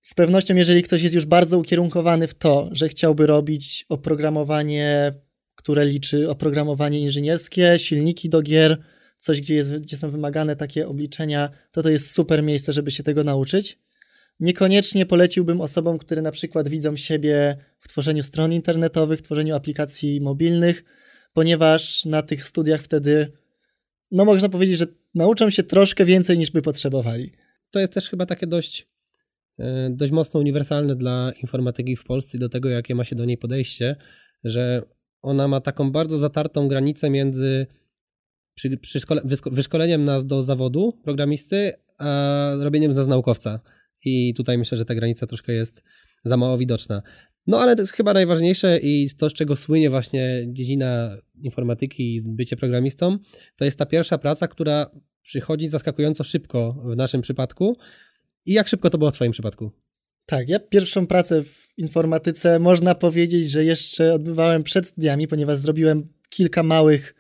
B: Z pewnością, jeżeli ktoś jest już bardzo ukierunkowany w to, że chciałby robić oprogramowanie, które liczy oprogramowanie inżynierskie, silniki do gier, coś, gdzie, jest, gdzie są wymagane takie obliczenia, to to jest super miejsce, żeby się tego nauczyć. Niekoniecznie poleciłbym osobom, które na przykład widzą siebie w tworzeniu stron internetowych, w tworzeniu aplikacji mobilnych, ponieważ na tych studiach wtedy, no można powiedzieć, że nauczą się troszkę więcej niż by potrzebowali.
A: To jest też chyba takie dość, e, dość mocno uniwersalne dla informatyki w Polsce i do tego, jakie ma się do niej podejście, że ona ma taką bardzo zatartą granicę między przy, przy szkole, wyszkoleniem nas do zawodu programisty, a robieniem z nas naukowca. I tutaj myślę, że ta granica troszkę jest za mało widoczna. No ale to jest chyba najważniejsze i to, z czego słynie właśnie dziedzina informatyki i bycie programistą, to jest ta pierwsza praca, która przychodzi zaskakująco szybko w naszym przypadku. I jak szybko to było w Twoim przypadku?
B: Tak, ja pierwszą pracę w informatyce można powiedzieć, że jeszcze odbywałem przed studiami, ponieważ zrobiłem kilka małych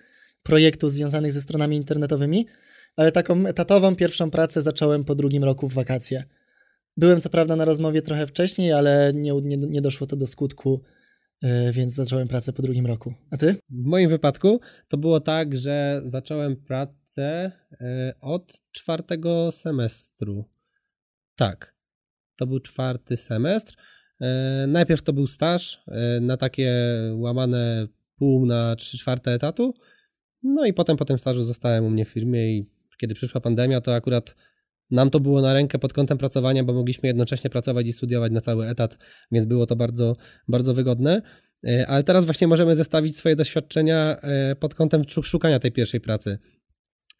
B: projektów związanych ze stronami internetowymi, ale taką etatową pierwszą pracę zacząłem po drugim roku w wakacje. Byłem co prawda na rozmowie trochę wcześniej, ale nie, nie, nie doszło to do skutku, yy, więc zacząłem pracę po drugim roku. A ty?
A: W moim wypadku to było tak, że zacząłem pracę yy, od czwartego semestru. Tak, to był czwarty semestr. Yy, najpierw to był staż na takie łamane pół na trzy czwarte etatu. No i potem po tym stażu zostałem u mnie w firmie i kiedy przyszła pandemia, to akurat nam to było na rękę pod kątem pracowania, bo mogliśmy jednocześnie pracować i studiować na cały etat, więc było to bardzo, bardzo wygodne. E, ale teraz właśnie możemy zestawić swoje doświadczenia e, pod kątem szukania tej pierwszej pracy.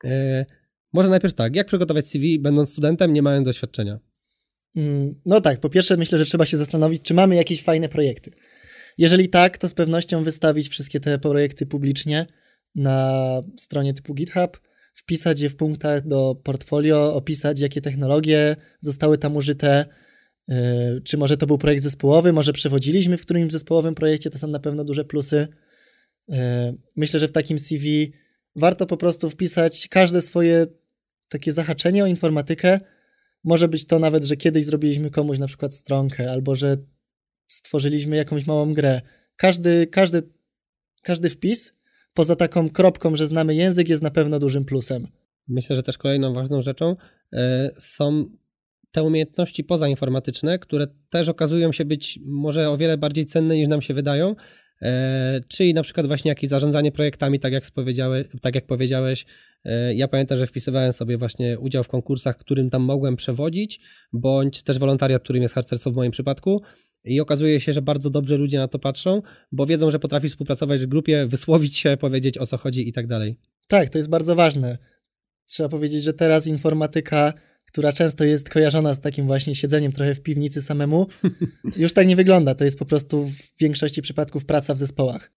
A: E, może najpierw tak, jak przygotować CV, będąc studentem, nie mając doświadczenia?
B: Mm, no tak, po pierwsze myślę, że trzeba się zastanowić, czy mamy jakieś fajne projekty. Jeżeli tak, to z pewnością wystawić wszystkie te projekty publicznie na stronie typu GitHub, wpisać je w punktach do portfolio, opisać, jakie technologie zostały tam użyte, yy, czy może to był projekt zespołowy, może przewodziliśmy w którymś zespołowym projekcie, to są na pewno duże plusy. Yy, myślę, że w takim CV warto po prostu wpisać każde swoje takie zahaczenie o informatykę. Może być to nawet, że kiedyś zrobiliśmy komuś na przykład stronkę, albo że stworzyliśmy jakąś małą grę. Każdy, każdy, każdy wpis poza taką kropką, że znamy język, jest na pewno dużym plusem.
A: Myślę, że też kolejną ważną rzeczą e, są te umiejętności pozainformatyczne, które też okazują się być może o wiele bardziej cenne niż nam się wydają, e, czyli na przykład właśnie jakieś zarządzanie projektami, tak jak, tak jak powiedziałeś. E, ja pamiętam, że wpisywałem sobie właśnie udział w konkursach, którym tam mogłem przewodzić, bądź też wolontariat, którym jest harcerstwo w moim przypadku. I okazuje się, że bardzo dobrze ludzie na to patrzą, bo wiedzą, że potrafisz współpracować w grupie, wysłowić się, powiedzieć o co chodzi i tak dalej.
B: Tak, to jest bardzo ważne. Trzeba powiedzieć, że teraz informatyka, która często jest kojarzona z takim właśnie siedzeniem trochę w piwnicy samemu, już tak nie wygląda. To jest po prostu w większości przypadków praca w zespołach.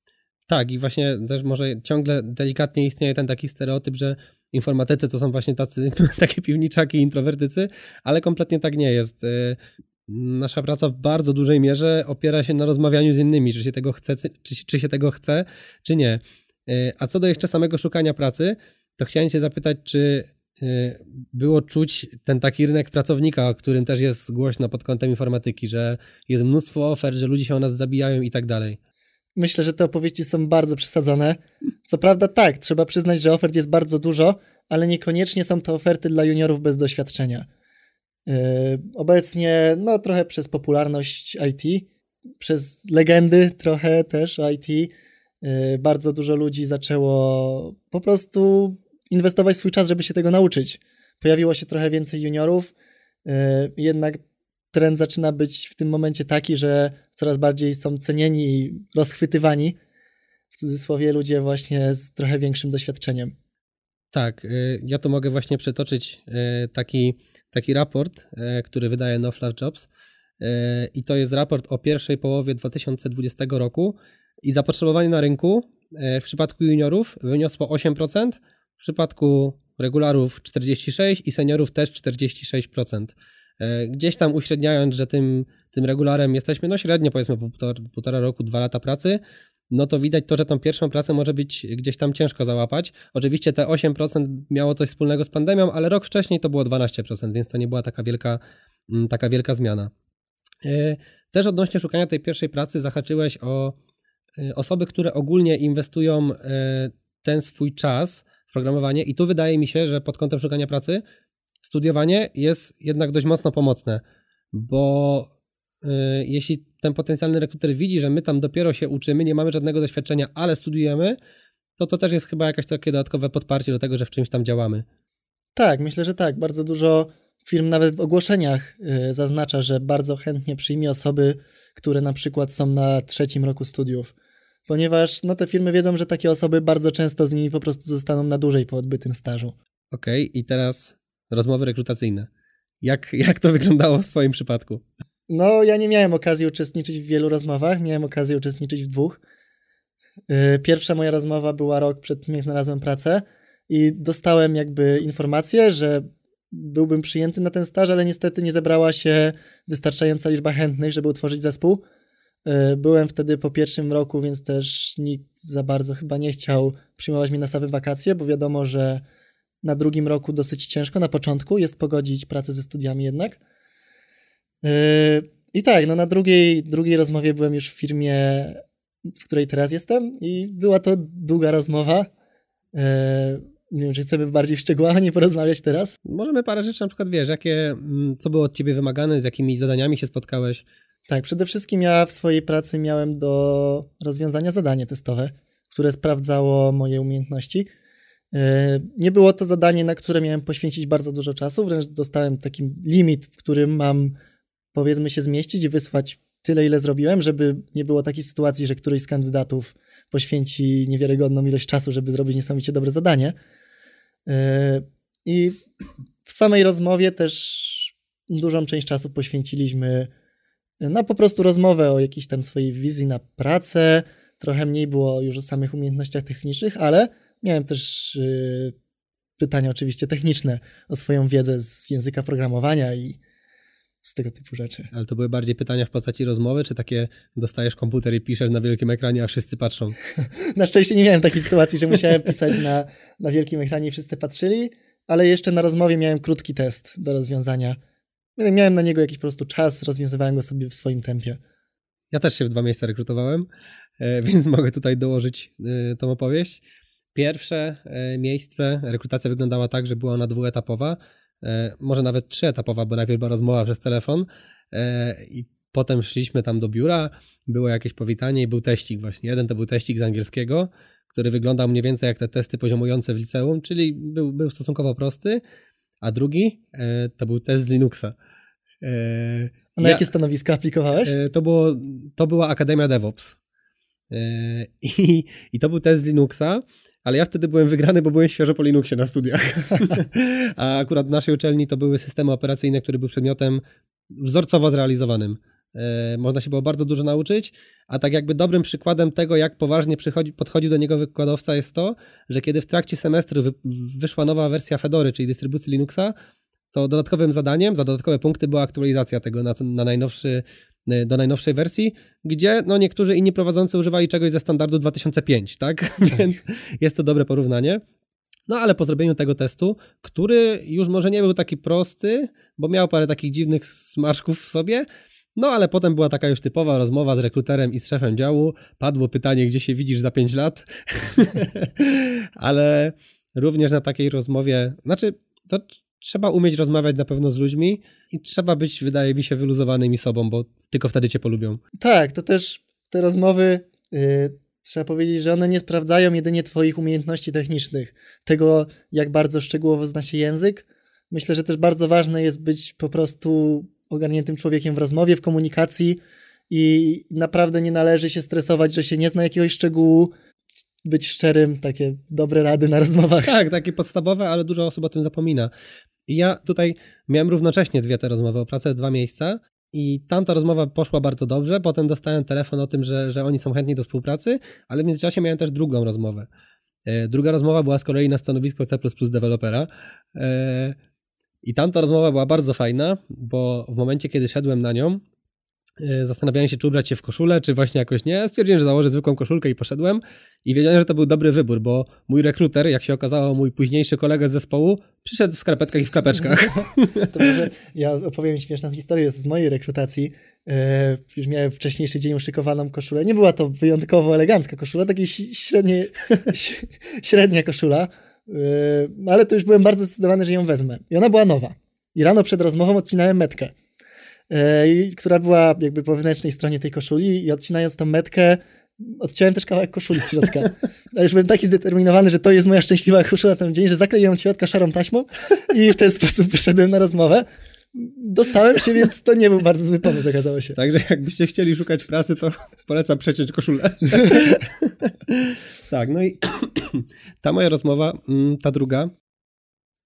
A: Tak, i właśnie też może ciągle delikatnie istnieje ten taki stereotyp, że informatycy to są właśnie tacy, takie piwniczaki, introwertycy, ale kompletnie tak nie jest. Nasza praca w bardzo dużej mierze opiera się na rozmawianiu z innymi, czy się tego chce, czy, czy się tego chce, czy nie. Y, a co do jeszcze samego szukania pracy, to chciałem Cię zapytać, czy y, było czuć ten taki rynek pracownika, o którym też jest głośno pod kątem informatyki, że jest mnóstwo ofert, że ludzie się o nas zabijają i tak dalej.
B: Myślę, że te opowieści są bardzo przesadzone. Co prawda tak, trzeba przyznać, że ofert jest bardzo dużo, ale niekoniecznie są to oferty dla juniorów bez doświadczenia. E, obecnie, no trochę przez popularność IT, przez legendy trochę też IT, e, bardzo dużo ludzi zaczęło po prostu inwestować swój czas, żeby się tego nauczyć. Pojawiło się trochę więcej juniorów, e, jednak trend zaczyna być w tym momencie taki, że coraz bardziej są cenieni i rozchwytywani w cudzysłowie ludzie właśnie z trochę większym doświadczeniem.
A: Tak, y, ja to mogę właśnie przetoczyć y, taki, taki raport, y, który wydaje No Flash Jobs i to jest raport o pierwszej połowie 2020 roku i zapotrzebowanie na rynku w przypadku juniorów wyniosło 8%, w przypadku regularów 46% i seniorów też 46%. Gdzieś tam uśredniając, że tym, tym regularem jesteśmy no średnio powiedzmy po półtora, półtora roku, dwa lata pracy, no to widać to, że tą pierwszą pracę może być gdzieś tam ciężko załapać. Oczywiście te 8% miało coś wspólnego z pandemią, ale rok wcześniej to było 12%, więc to nie była taka wielka, mm, taka wielka zmiana. E, też odnośnie szukania tej pierwszej pracy zahaczyłeś o e, osoby, które ogólnie inwestują e, ten swój czas w programowanie i tu wydaje mi się, że pod kątem szukania pracy studiowanie jest jednak dość mocno pomocne, bo jeśli ten potencjalny rekruter widzi, że my tam dopiero się uczymy, nie mamy żadnego doświadczenia, ale studiujemy, to to też jest chyba jakieś takie dodatkowe podparcie do tego, że w czymś tam działamy.
B: Tak, myślę, że tak. Bardzo dużo firm nawet w ogłoszeniach y, zaznacza, że bardzo chętnie przyjmie osoby, które na przykład są na trzecim roku studiów. ponieważ no, te firmy wiedzą, że takie osoby bardzo często z nimi po prostu zostaną na dłużej po odbytym stażu.
A: Okej, okay, i teraz rozmowy rekrutacyjne. Jak, jak to wyglądało w Twoim przypadku?
B: No, ja nie miałem okazji uczestniczyć w wielu rozmowach, miałem okazję uczestniczyć w dwóch. Y, pierwsza moja rozmowa była rok przed tym, jak znalazłem pracę i dostałem jakby informację, że byłbym przyjęty na ten staż, ale niestety nie zebrała się wystarczająca liczba chętnych, żeby utworzyć zespół. Y, byłem wtedy po pierwszym roku, więc też nikt za bardzo chyba nie chciał przyjmować mnie na same wakacje, bo wiadomo, że na drugim roku dosyć ciężko, na początku jest pogodzić pracę ze studiami jednak. Yy, I tak, no na drugiej, drugiej rozmowie byłem już w firmie, w której teraz jestem i była to długa rozmowa. Yy, nie wiem, czy chcemy bardziej w szczegółach nie porozmawiać teraz.
A: Możemy parę rzeczy, na przykład wiesz, jakie, mm, co było od ciebie wymagane, z jakimi zadaniami się spotkałeś?
B: Tak, przede wszystkim ja w swojej pracy miałem do rozwiązania zadanie testowe, które sprawdzało moje umiejętności. E, nie było to zadanie, na które miałem poświęcić bardzo dużo czasu, wręcz dostałem taki limit, w którym mam powiedzmy się zmieścić i wysłać tyle, ile zrobiłem, żeby nie było takiej sytuacji, że któryś z kandydatów poświęci niewiarygodną ilość czasu, żeby zrobić niesamowicie dobre zadanie. E, I w samej rozmowie też dużą część czasu poświęciliśmy na po prostu rozmowę o jakiejś tam swojej wizji na pracę. Trochę mniej było już o samych umiejętnościach technicznych, ale Miałem też y, pytania oczywiście techniczne o swoją wiedzę z języka programowania i z tego typu rzeczy.
A: Ale to były bardziej pytania w postaci rozmowy, czy takie dostajesz komputer i piszesz na wielkim ekranie, a wszyscy patrzą?
B: na szczęście nie miałem takiej sytuacji, że musiałem pisać na, na wielkim ekranie i wszyscy patrzyli, ale jeszcze na rozmowie miałem krótki test do rozwiązania. Miałem na niego jakiś po prostu czas, rozwiązywałem go sobie w swoim tempie.
A: Ja też się w dwa miejsca rekrutowałem, e, więc mogę tutaj dołożyć e, tą opowieść. Pierwsze e, miejsce, rekrutacja wyglądała tak, że była ona dwuetapowa, może nawet trzyetapowa, bo najpierw była rozmowa przez telefon e, i potem szliśmy tam do biura, było jakieś powitanie i był teścik właśnie. Jeden to był teścik z angielskiego, który wyglądał mniej więcej jak te testy poziomujące w liceum, czyli był, był stosunkowo prosty, a drugi to był test z Linuxa.
B: A na ja, jakie stanowiska aplikowałeś?
A: To, było, to była Akademia DevOps. I, I to był test z Linuxa ale ja wtedy byłem wygrany, bo byłem świeżo po Linuxie na studiach. A akurat w naszej uczelni to były systemy operacyjne, które były przedmiotem wzorcowo zrealizowanym. E, można się było bardzo dużo nauczyć, a tak jakby dobrym przykładem tego, jak poważnie podchodził do niego wykładowca jest to, że kiedy w trakcie semestru wy, wyszła nowa wersja Fedory, czyli dystrybucji Linuxa, to dodatkowym zadaniem, za dodatkowe punkty była aktualizacja tego na, na najnowszy do najnowszej wersji, gdzie no, niektórzy inni prowadzący używali czegoś ze standardu 2005, tak? Więc jest to dobre porównanie. No ale po zrobieniu tego testu, który już może nie był taki prosty, bo miał parę takich dziwnych smaczków w sobie, no ale potem była taka już typowa rozmowa z rekruterem i z szefem działu. Padło pytanie, gdzie się widzisz za 5 lat. ale również na takiej rozmowie, znaczy to trzeba umieć rozmawiać na pewno z ludźmi i trzeba być, wydaje mi się, wyluzowanym sobą, bo tylko wtedy cię polubią.
B: Tak, to też te rozmowy, yy, trzeba powiedzieć, że one nie sprawdzają jedynie twoich umiejętności technicznych, tego jak bardzo szczegółowo zna się język. Myślę, że też bardzo ważne jest być po prostu ogarniętym człowiekiem w rozmowie, w komunikacji i naprawdę nie należy się stresować, że się nie zna jakiegoś szczegółu, być szczerym, takie dobre rady na rozmowach.
A: Tak, takie podstawowe, ale dużo osób o tym zapomina. I ja tutaj miałem równocześnie dwie te rozmowy o pracę dwa miejsca i tamta rozmowa poszła bardzo dobrze, potem dostałem telefon o tym, że, że oni są chętni do współpracy, ale w międzyczasie miałem też drugą rozmowę. E, druga rozmowa była z kolei na stanowisko C++ dewelopera e, i tamta rozmowa była bardzo fajna, bo w momencie, kiedy szedłem na nią, zastanawiałem się, czy ubrać się w koszulę, czy właśnie jakoś nie. Stwierdziłem, że założę zwykłą koszulkę i poszedłem. I wiedziałem, że to był dobry wybór, bo mój rekruter, jak się okazało, mój późniejszy kolega z zespołu, przyszedł w skarpetkach i w klapeczkach.
B: to może ja opowiem śmieszną historię z mojej rekrutacji. E, już miałem wcześniejszy dzień uszykowaną koszulę. Nie była to wyjątkowo elegancka koszula, takiej średnie, średnia koszula, e, ale to już byłem bardzo zdecydowany, że ją wezmę. I ona była nowa. I rano przed rozmową odcinałem metkę. E, która była jakby po wewnętrznej stronie tej koszuli i odcinając tą metkę, odciąłem też kawałek koszuli z środka. Ale już byłem taki zdeterminowany, że to jest moja szczęśliwa koszula ten dzień, że zakleiłem od środka szarą taśmą i w ten sposób wyszedłem na rozmowę. Dostałem się, więc to nie był bardzo zły pomysł, okazało się.
A: Także jakbyście chcieli szukać pracy, to polecam przeciąć koszulę. tak, no i ta moja rozmowa, mm, ta druga,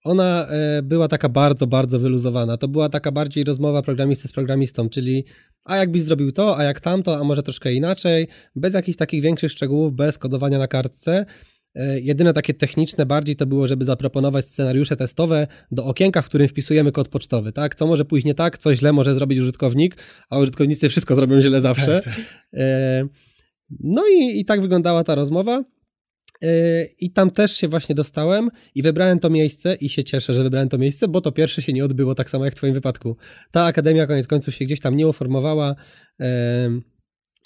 A: ona e, była taka bardzo, bardzo wyluzowana. To była taka bardziej rozmowa programisty z programistą, czyli a jakbyś zrobił to, a jak tamto, a może troszkę inaczej, bez jakichś takich większych szczegółów, bez kodowania na kartce. E, jedyne takie techniczne bardziej to było, żeby zaproponować scenariusze testowe do okienka, w którym wpisujemy kod pocztowy, tak? Co może pójść nie tak, co źle może zrobić użytkownik, a użytkownicy wszystko zrobią źle zawsze. Tak, tak. E, no i, i tak wyglądała ta rozmowa. E, I tam też się właśnie dostałem i wybrałem to miejsce i się cieszę, że wybrałem to miejsce, bo to pierwsze się nie odbyło tak samo jak w twoim wypadku. Ta akademia koniec końców się gdzieś tam nie uformowała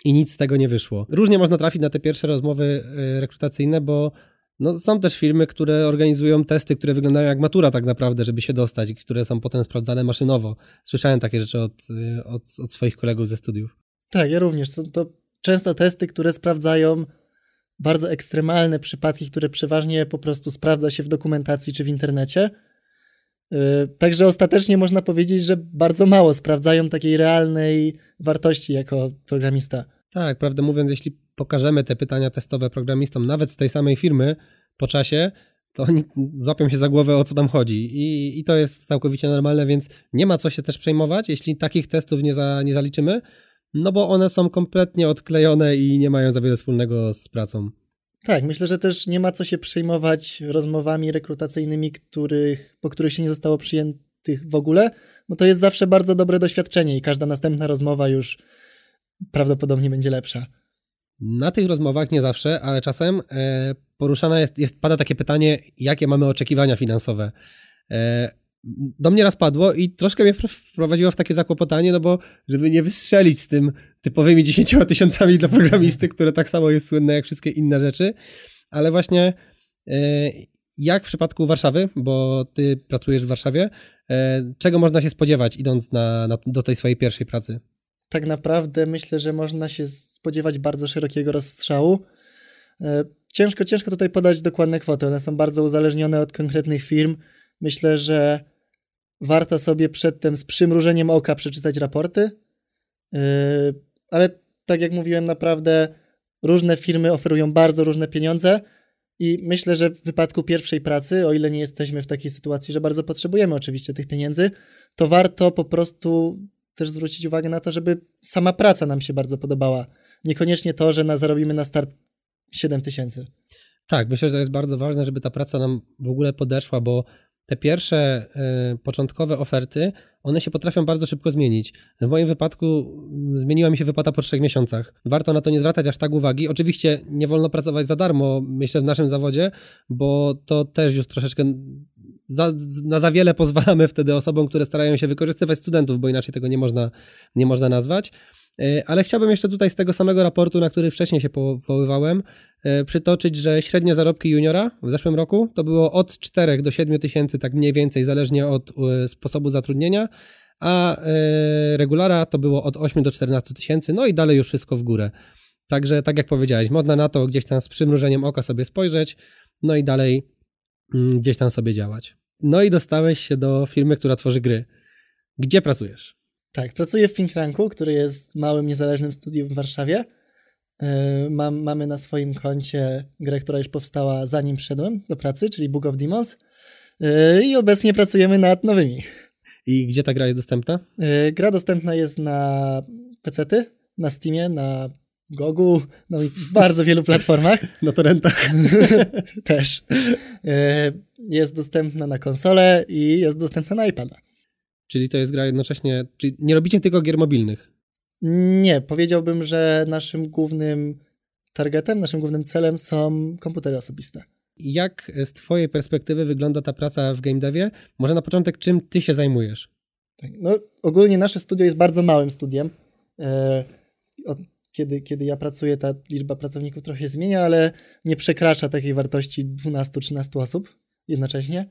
A: i nic z tego nie wyszło. Różnie można trafić na te pierwsze rozmowy e, rekrutacyjne, bo no, są też firmy, które organizują testy, które wyglądają jak matura tak naprawdę, żeby się dostać, które są potem sprawdzane maszynowo. Słyszałem takie rzeczy od, e, od, od swoich kolegów ze studiów.
B: Tak, ja również. Są to często testy, które sprawdzają bardzo ekstremalne przypadki, które przeważnie po prostu sprawdza się w dokumentacji czy w internecie. E, także ostatecznie można powiedzieć, że bardzo mało sprawdzają takiej realnej wartości jako programista.
A: Tak, prawdę mówiąc, jeśli pokażemy te pytania testowe programistom, nawet z tej samej firmy po czasie, to oni złapią się za głowę, o co tam chodzi. I, I to jest całkowicie normalne, więc nie ma co się też przejmować, jeśli takich testów nie, za, nie zaliczymy, no bo one są kompletnie odklejone i nie mają za wiele wspólnego z pracą.
B: Tak, myślę, że też nie ma co się przejmować rozmowami rekrutacyjnymi, których, po których się nie zostało przyjętych w ogóle, bo to jest zawsze bardzo dobre doświadczenie i każda następna rozmowa już prawdopodobnie będzie lepsza.
A: Na tych rozmowach nie zawsze, ale czasem e, poruszana jest, jest, pada takie pytanie, jakie mamy oczekiwania finansowe. E, do mnie raz padło i troszkę mnie wprowadziło w takie zakłopotanie, no bo żeby nie wystrzelić z tym typowymi 10 tysiącami dla programisty, które tak samo jest słynne jak wszystkie inne rzeczy, ale właśnie e, jak w przypadku Warszawy, bo ty pracujesz w Warszawie, czego można się spodziewać idąc na, na, do tej swojej pierwszej pracy?
B: tak naprawdę myślę, że można się spodziewać bardzo szerokiego rozstrzału. E, ciężko, ciężko tutaj podać dokładne kwoty. One są bardzo uzależnione od konkretnych firm. Myślę, że warto sobie przedtem z przymrużeniem oka przeczytać raporty. E, ale tak jak mówiłem, naprawdę różne firmy oferują bardzo różne pieniądze. I myślę, że w wypadku pierwszej pracy, o ile nie jesteśmy w takiej sytuacji, że bardzo potrzebujemy oczywiście tych pieniędzy, to warto po prostu też zwrócić uwagę na to, żeby sama praca nam się bardzo podobała. Niekoniecznie to, że na, zarobimy na start 7 tysięcy.
A: Tak, myślę, że to jest bardzo ważne, żeby ta praca nam w ogóle podeszła, bo te pierwsze y, początkowe oferty, one się potrafią bardzo szybko zmienić. W moim wypadku mm, zmieniła mi się wypłata po trzech miesiącach. Warto na to nie zwracać aż tak uwagi. Oczywiście nie wolno pracować za darmo, myślę, w naszym zawodzie, bo to też już troszeczkę za, na za wiele pozwalamy wtedy osobom, które starają się wykorzystywać studentów, bo inaczej tego nie można, nie można nazwać. E, ale chciałbym jeszcze tutaj z tego samego raportu, na który wcześniej się powoływałem, e, przytoczyć, że średnie zarobki juniora w zeszłym roku to było od 4 do 7 tysięcy, tak mniej więcej, zależnie od e, sposobu zatrudnienia, a regulara to było od 8 do 14 tysięcy, no i dalej już wszystko w górę. Także, tak jak powiedziałeś, można na to gdzieś tam z przymrużeniem oka sobie spojrzeć, no i dalej Mm, gdzieś tam sobie działać. No i dostałeś się do firmy, która tworzy gry. Gdzie pracujesz?
B: Tak, pracuję w Think Tanku, który jest małym, niezależnym studium w Warszawie. E, mam, mamy na swoim koncie grę, która już powstała zanim przyszedłem do pracy, czyli Book of Demons. E, I obecnie pracujemy nad nowymi.
A: I gdzie ta gra jest dostępna?
B: E, gra dostępna jest na PC-ty, na Steamie, na Gogu, no i bardzo wielu platformach.
A: Na torrentach.
B: Też. Jest dostępna na konsolę i jest dostępna na iPada.
A: Czyli to jest gra jednocześnie, czyli nie robicie tylko gier mobilnych?
B: Nie, powiedziałbym, że naszym głównym targetem, naszym głównym celem są komputery osobiste.
A: Jak z twojej perspektywy wygląda ta praca w game devie? Może na początek, czym ty się zajmujesz?
B: Tak, no, ogólnie nasze studio jest bardzo małym studiem. E, od kiedy, kiedy ja pracuję, ta liczba pracowników trochę zmienia, ale nie przekracza takiej wartości 12-13 osób jednocześnie.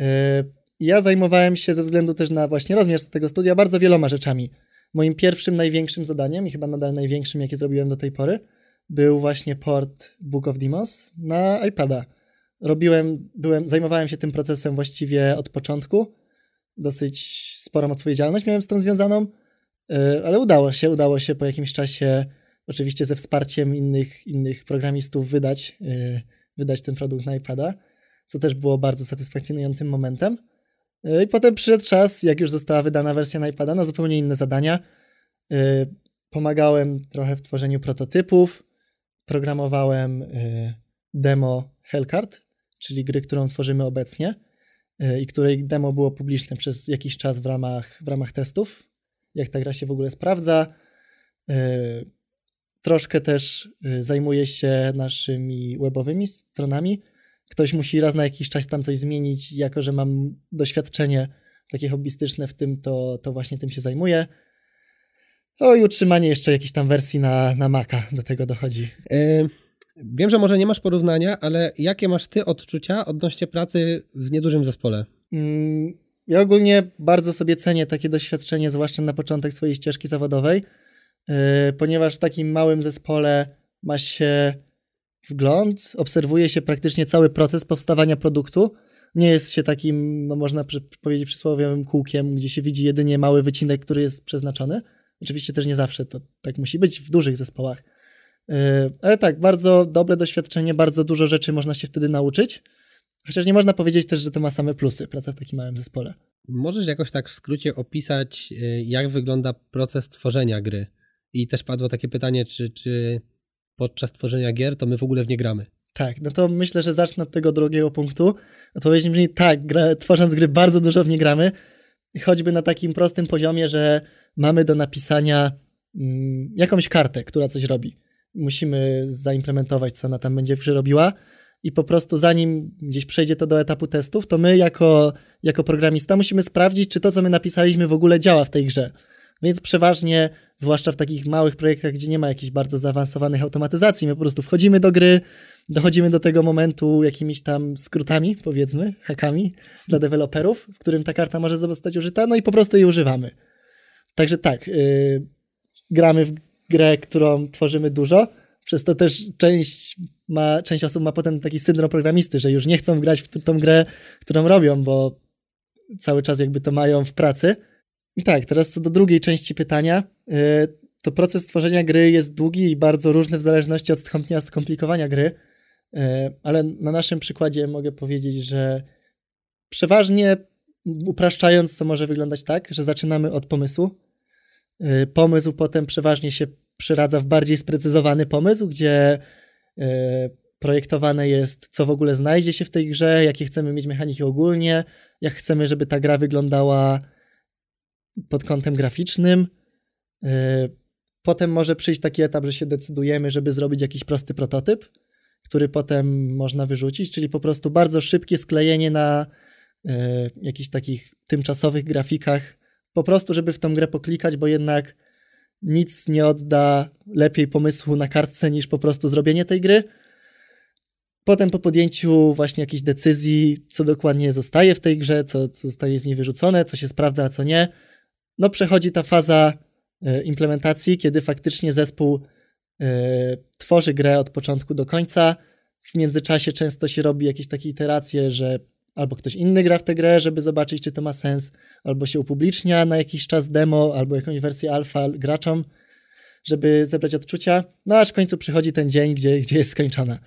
B: E, ja zajmowałem się ze względu też na właśnie rozmiar tego studia bardzo wieloma rzeczami. Moim pierwszym, największym zadaniem i chyba nadal największym, jakie zrobiłem do tej pory, był właśnie port Book of Demos na iPada. Robiłem, byłem, zajmowałem się tym procesem właściwie od początku. dosyć sporą odpowiedzialność miałem z tym związaną, e, ale udało się, udało się po jakimś czasie, oczywiście ze wsparciem innych, innych programistów, wydać, e, wydać ten produkt na iPada, co też było bardzo satysfakcjonującym momentem. I potem przyszedł czas, jak już została wydana wersja na iPada, na zupełnie inne zadania. Pomagałem trochę w tworzeniu prototypów, programowałem demo Hellcard, czyli gry, którą tworzymy obecnie e, i której demo było publiczne przez jakiś czas w ramach, w ramach testów, jak ta gra się w ogóle sprawdza. E, troszkę też e, zajmuję się naszymi webowymi stronami. Ktoś musi raz na jakiś czas tam coś zmienić, jako że mam doświadczenie takie hobbystyczne w tym, to, to właśnie tym się zajmuję. O i utrzymanie jeszcze jakiejś tam wersji na, na Maca do tego dochodzi.
A: Wiem, że może nie masz porównania, ale jakie masz ty odczucia odnośnie pracy w niedużym zespole?
B: Mm, ja ogólnie bardzo sobie cenię takie doświadczenie, zwłaszcza na początek swojej ścieżki zawodowej, yy, ponieważ w takim małym zespole ma się wgląd, obserwuje się praktycznie cały proces powstawania produktu. Nie jest się takim, no można powiedzieć, przysłowiowym kółkiem, gdzie się widzi jedynie mały wycinek, który jest przeznaczony. Oczywiście też nie zawsze to tak musi być w dużych zespołach. E, ale tak, bardzo dobre doświadczenie, bardzo dużo rzeczy można się wtedy nauczyć. Chociaż nie można powiedzieć też, że to ma same plusy, praca w takim małym zespole.
A: Możesz jakoś tak w skrócie opisać, e, jak wygląda proces tworzenia gry? I też padło takie pytanie, czy, czy podczas tworzenia gier to my w ogóle w nie gramy?
B: Tak, no to myślę, że zacznę od tego drugiego punktu. Odpowiedź brzmi tak, gra, tworząc gry bardzo dużo w nie gramy, choćby na takim prostym poziomie, że mamy do napisania mm, jakąś kartę, która coś robi musimy zaimplementować, co ona tam będzie przerobiła i po prostu zanim gdzieś przejdzie to do etapu testów, to my jako, jako programista musimy sprawdzić, czy to, co my napisaliśmy w ogóle działa w tej grze. Więc przeważnie, zwłaszcza w takich małych projektach, gdzie nie ma jakichś bardzo zaawansowanych automatyzacji, my po prostu wchodzimy do gry, dochodzimy do tego momentu jakimiś tam skrótami, powiedzmy, hakami dla deweloperów, w którym ta karta może zostać użyta, no i po prostu jej używamy. Także tak, yy, gramy w grę, którą tworzymy dużo. Przez to też część, ma, część osób ma potem taki syndrom programisty, że już nie chcą grać w tą grę, którą robią, bo cały czas jakby to mają w pracy. I tak, teraz co do drugiej części pytania, y, to proces tworzenia gry jest długi i bardzo różny w zależności od stopnia skomplikowania gry, y, ale na naszym przykładzie mogę powiedzieć, że przeważnie upraszczając, to może wyglądać tak, że zaczynamy od pomysłu, Y, pomysł potem przeważnie się przeradza w bardziej sprecyzowany pomysł, gdzie projektowane jest, co w ogóle znajdzie się w tej grze, jakie chcemy mieć mechaniki ogólnie, jak chcemy, żeby ta gra wyglądała pod kątem graficznym. Y, potem może przyjść taki etap, że się decydujemy, żeby zrobić jakiś prosty prototyp, który potem można wyrzucić, czyli po prostu bardzo szybkie sklejenie na jakichś takich tymczasowych grafikach po prostu, żeby w tą grę poklikać, bo jednak nic nie odda lepiej pomysłu na kartce niż po prostu zrobienie tej gry. Potem po podjęciu właśnie jakiejś decyzji, co dokładnie zostaje w tej grze, co, co zostaje z niej wyrzucone, co się sprawdza, a co nie, no przechodzi ta faza e, implementacji, kiedy faktycznie zespół e, tworzy grę od początku do końca. W międzyczasie często się robi jakieś takie iteracje, że albo ktoś inny gra w tę grę, żeby zobaczyć, czy to ma sens, albo się upublicznia na jakiś czas demo, albo jakąś wersję alfa graczom, żeby zebrać odczucia, no aż w końcu przychodzi ten dzień, gdzie, gdzie jest skończona.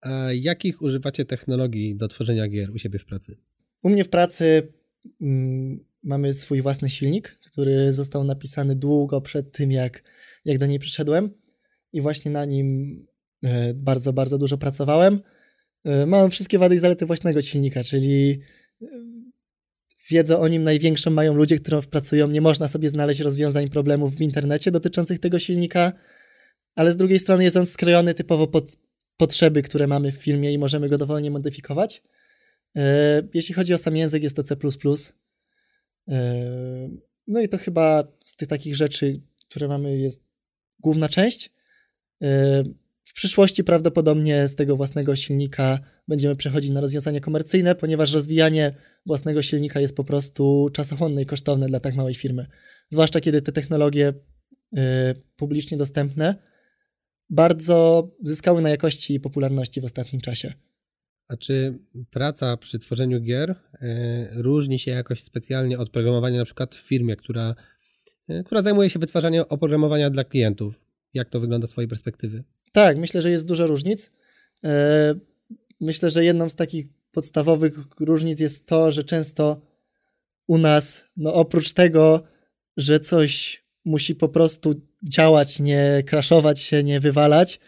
A: A jakich używacie technologii do tworzenia gier u siebie w pracy?
B: U mnie w pracy mm, mamy swój własny silnik, który został napisany długo przed tym, jak, jak do niej przyszedłem i właśnie na nim e, bardzo, bardzo dużo pracowałem. E, Mam wszystkie wady i zalety własnego silnika, czyli e, wiedzę o nim największą mają ludzie, którzy pracują. Nie można sobie znaleźć rozwiązań problemów w internecie dotyczących tego silnika, ale z drugiej strony jest on skrojony typowo pod potrzeby, które mamy w filmie i możemy go dowolnie modyfikować. Jeśli chodzi o sam język, jest to C. No i to chyba z tych takich rzeczy, które mamy, jest główna część. W przyszłości prawdopodobnie z tego własnego silnika będziemy przechodzić na rozwiązania komercyjne, ponieważ rozwijanie własnego silnika jest po prostu czasochłonne i kosztowne dla tak małej firmy. Zwłaszcza kiedy te technologie y, publicznie dostępne bardzo zyskały na jakości i popularności w ostatnim czasie.
A: A czy praca przy tworzeniu gier różni się jakoś specjalnie od programowania na przykład w firmie, która, która zajmuje się wytwarzaniem oprogramowania dla klientów? Jak to wygląda z Twojej perspektywy?
B: Tak, myślę, że jest dużo różnic. Myślę, że jedną z takich podstawowych różnic jest to, że często u nas, no oprócz tego, że coś musi po prostu działać, nie kraszować się, nie wywalać,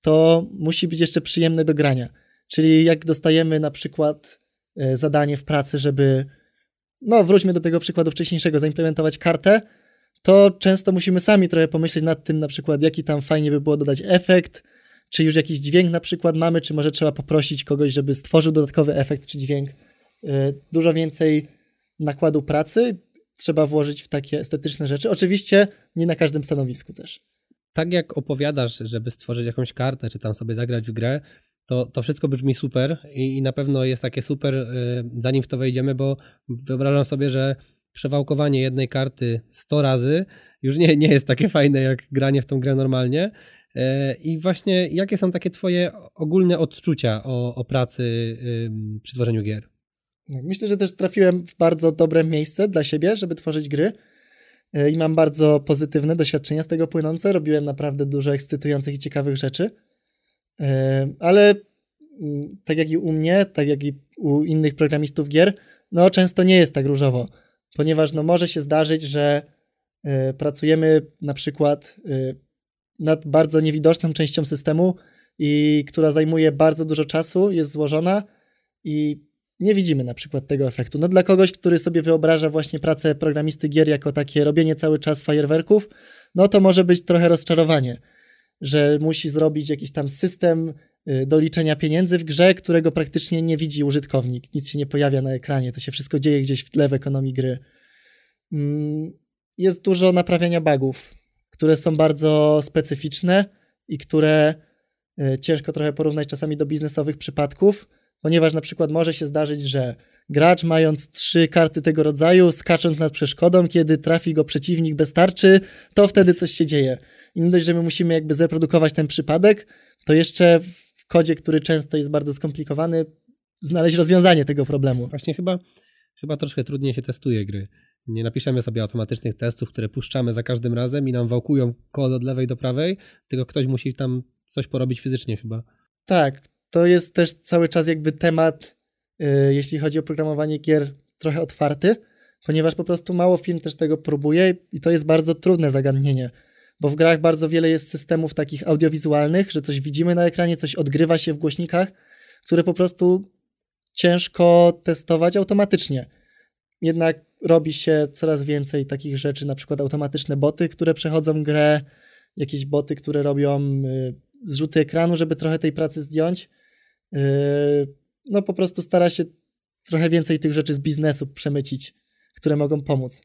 B: to musi być jeszcze przyjemne do grania. Czyli jak dostajemy na przykład e, zadanie w pracy, żeby, no wróćmy do tego przykładu wcześniejszego, zaimplementować kartę, to często musimy sami trochę pomyśleć nad tym, na przykład, jaki tam fajnie by było dodać efekt, czy już jakiś dźwięk na przykład mamy, czy może trzeba poprosić kogoś, żeby stworzył dodatkowy efekt czy dźwięk. E, dużo więcej nakładu pracy trzeba włożyć w takie estetyczne rzeczy. Oczywiście nie na każdym stanowisku też.
A: Tak jak opowiadasz, żeby stworzyć jakąś kartę, czy tam sobie zagrać w grę, to, to wszystko brzmi super i, i na pewno jest takie super, y, zanim w to wejdziemy, bo wyobrażam sobie, że przewałkowanie jednej karty 100 razy już nie, nie jest takie fajne jak granie w tą grę normalnie. Y, I właśnie jakie są takie Twoje ogólne odczucia o, o pracy przy tworzeniu gier?
B: Myślę, że też trafiłem w bardzo dobre miejsce dla siebie, żeby tworzyć gry e, i mam bardzo pozytywne doświadczenia z tego płynące. Robiłem naprawdę dużo ekscytujących i ciekawych rzeczy, e, ale mm, tak jak i u mnie, tak jak i u innych programistów gier, no często nie jest tak różowo, ponieważ no może się zdarzyć, że e, pracujemy na przykład nad bardzo niewidoczną częścią systemu i która zajmuje bardzo dużo czasu, jest złożona i nie widzimy na przykład tego efektu. No dla kogoś, który sobie wyobraża właśnie pracę programisty gier jako takie robienie cały czas fajerwerków, no to może być trochę rozczarowanie, że musi zrobić jakiś tam system y, do liczenia pieniędzy w grze, którego praktycznie nie widzi użytkownik. Nic się nie pojawia na ekranie, to się wszystko dzieje gdzieś w tle w ekonomii gry. Mm, jest dużo naprawiania bugów, które są bardzo specyficzne i które y, ciężko trochę porównać czasami do biznesowych przypadków, ponieważ na przykład może się zdarzyć, że gracz mając trzy karty tego rodzaju, skacząc nad przeszkodą, kiedy trafi go przeciwnik bez tarczy, to wtedy coś się dzieje. I nie dość, że my musimy jakby zreprodukować ten przypadek, to jeszcze w kodzie, który często jest bardzo skomplikowany, znaleźć rozwiązanie tego problemu.
A: Właśnie chyba, chyba troszkę trudniej się testuje gry. Nie napiszemy sobie automatycznych testów, które puszczamy za każdym razem i nam wałkują kod od lewej do prawej, tylko ktoś musi tam coś porobić fizycznie chyba.
B: Tak, to jest też cały czas jakby temat, yy, jeśli chodzi o programowanie gier, trochę otwarty, ponieważ po prostu mało firm też tego próbuje i to jest bardzo trudne zagadnienie, bo w grach bardzo wiele jest systemów takich audiowizualnych, że coś widzimy na ekranie, coś odgrywa się w głośnikach, które po prostu ciężko testować automatycznie. Jednak robi się coraz więcej takich rzeczy, na przykład automatyczne boty, które przechodzą grę, jakieś boty, które robią y, zrzuty ekranu, żeby trochę tej pracy zdjąć. Yy, no po prostu stara się trochę więcej tych rzeczy z biznesu przemycić, które mogą pomóc.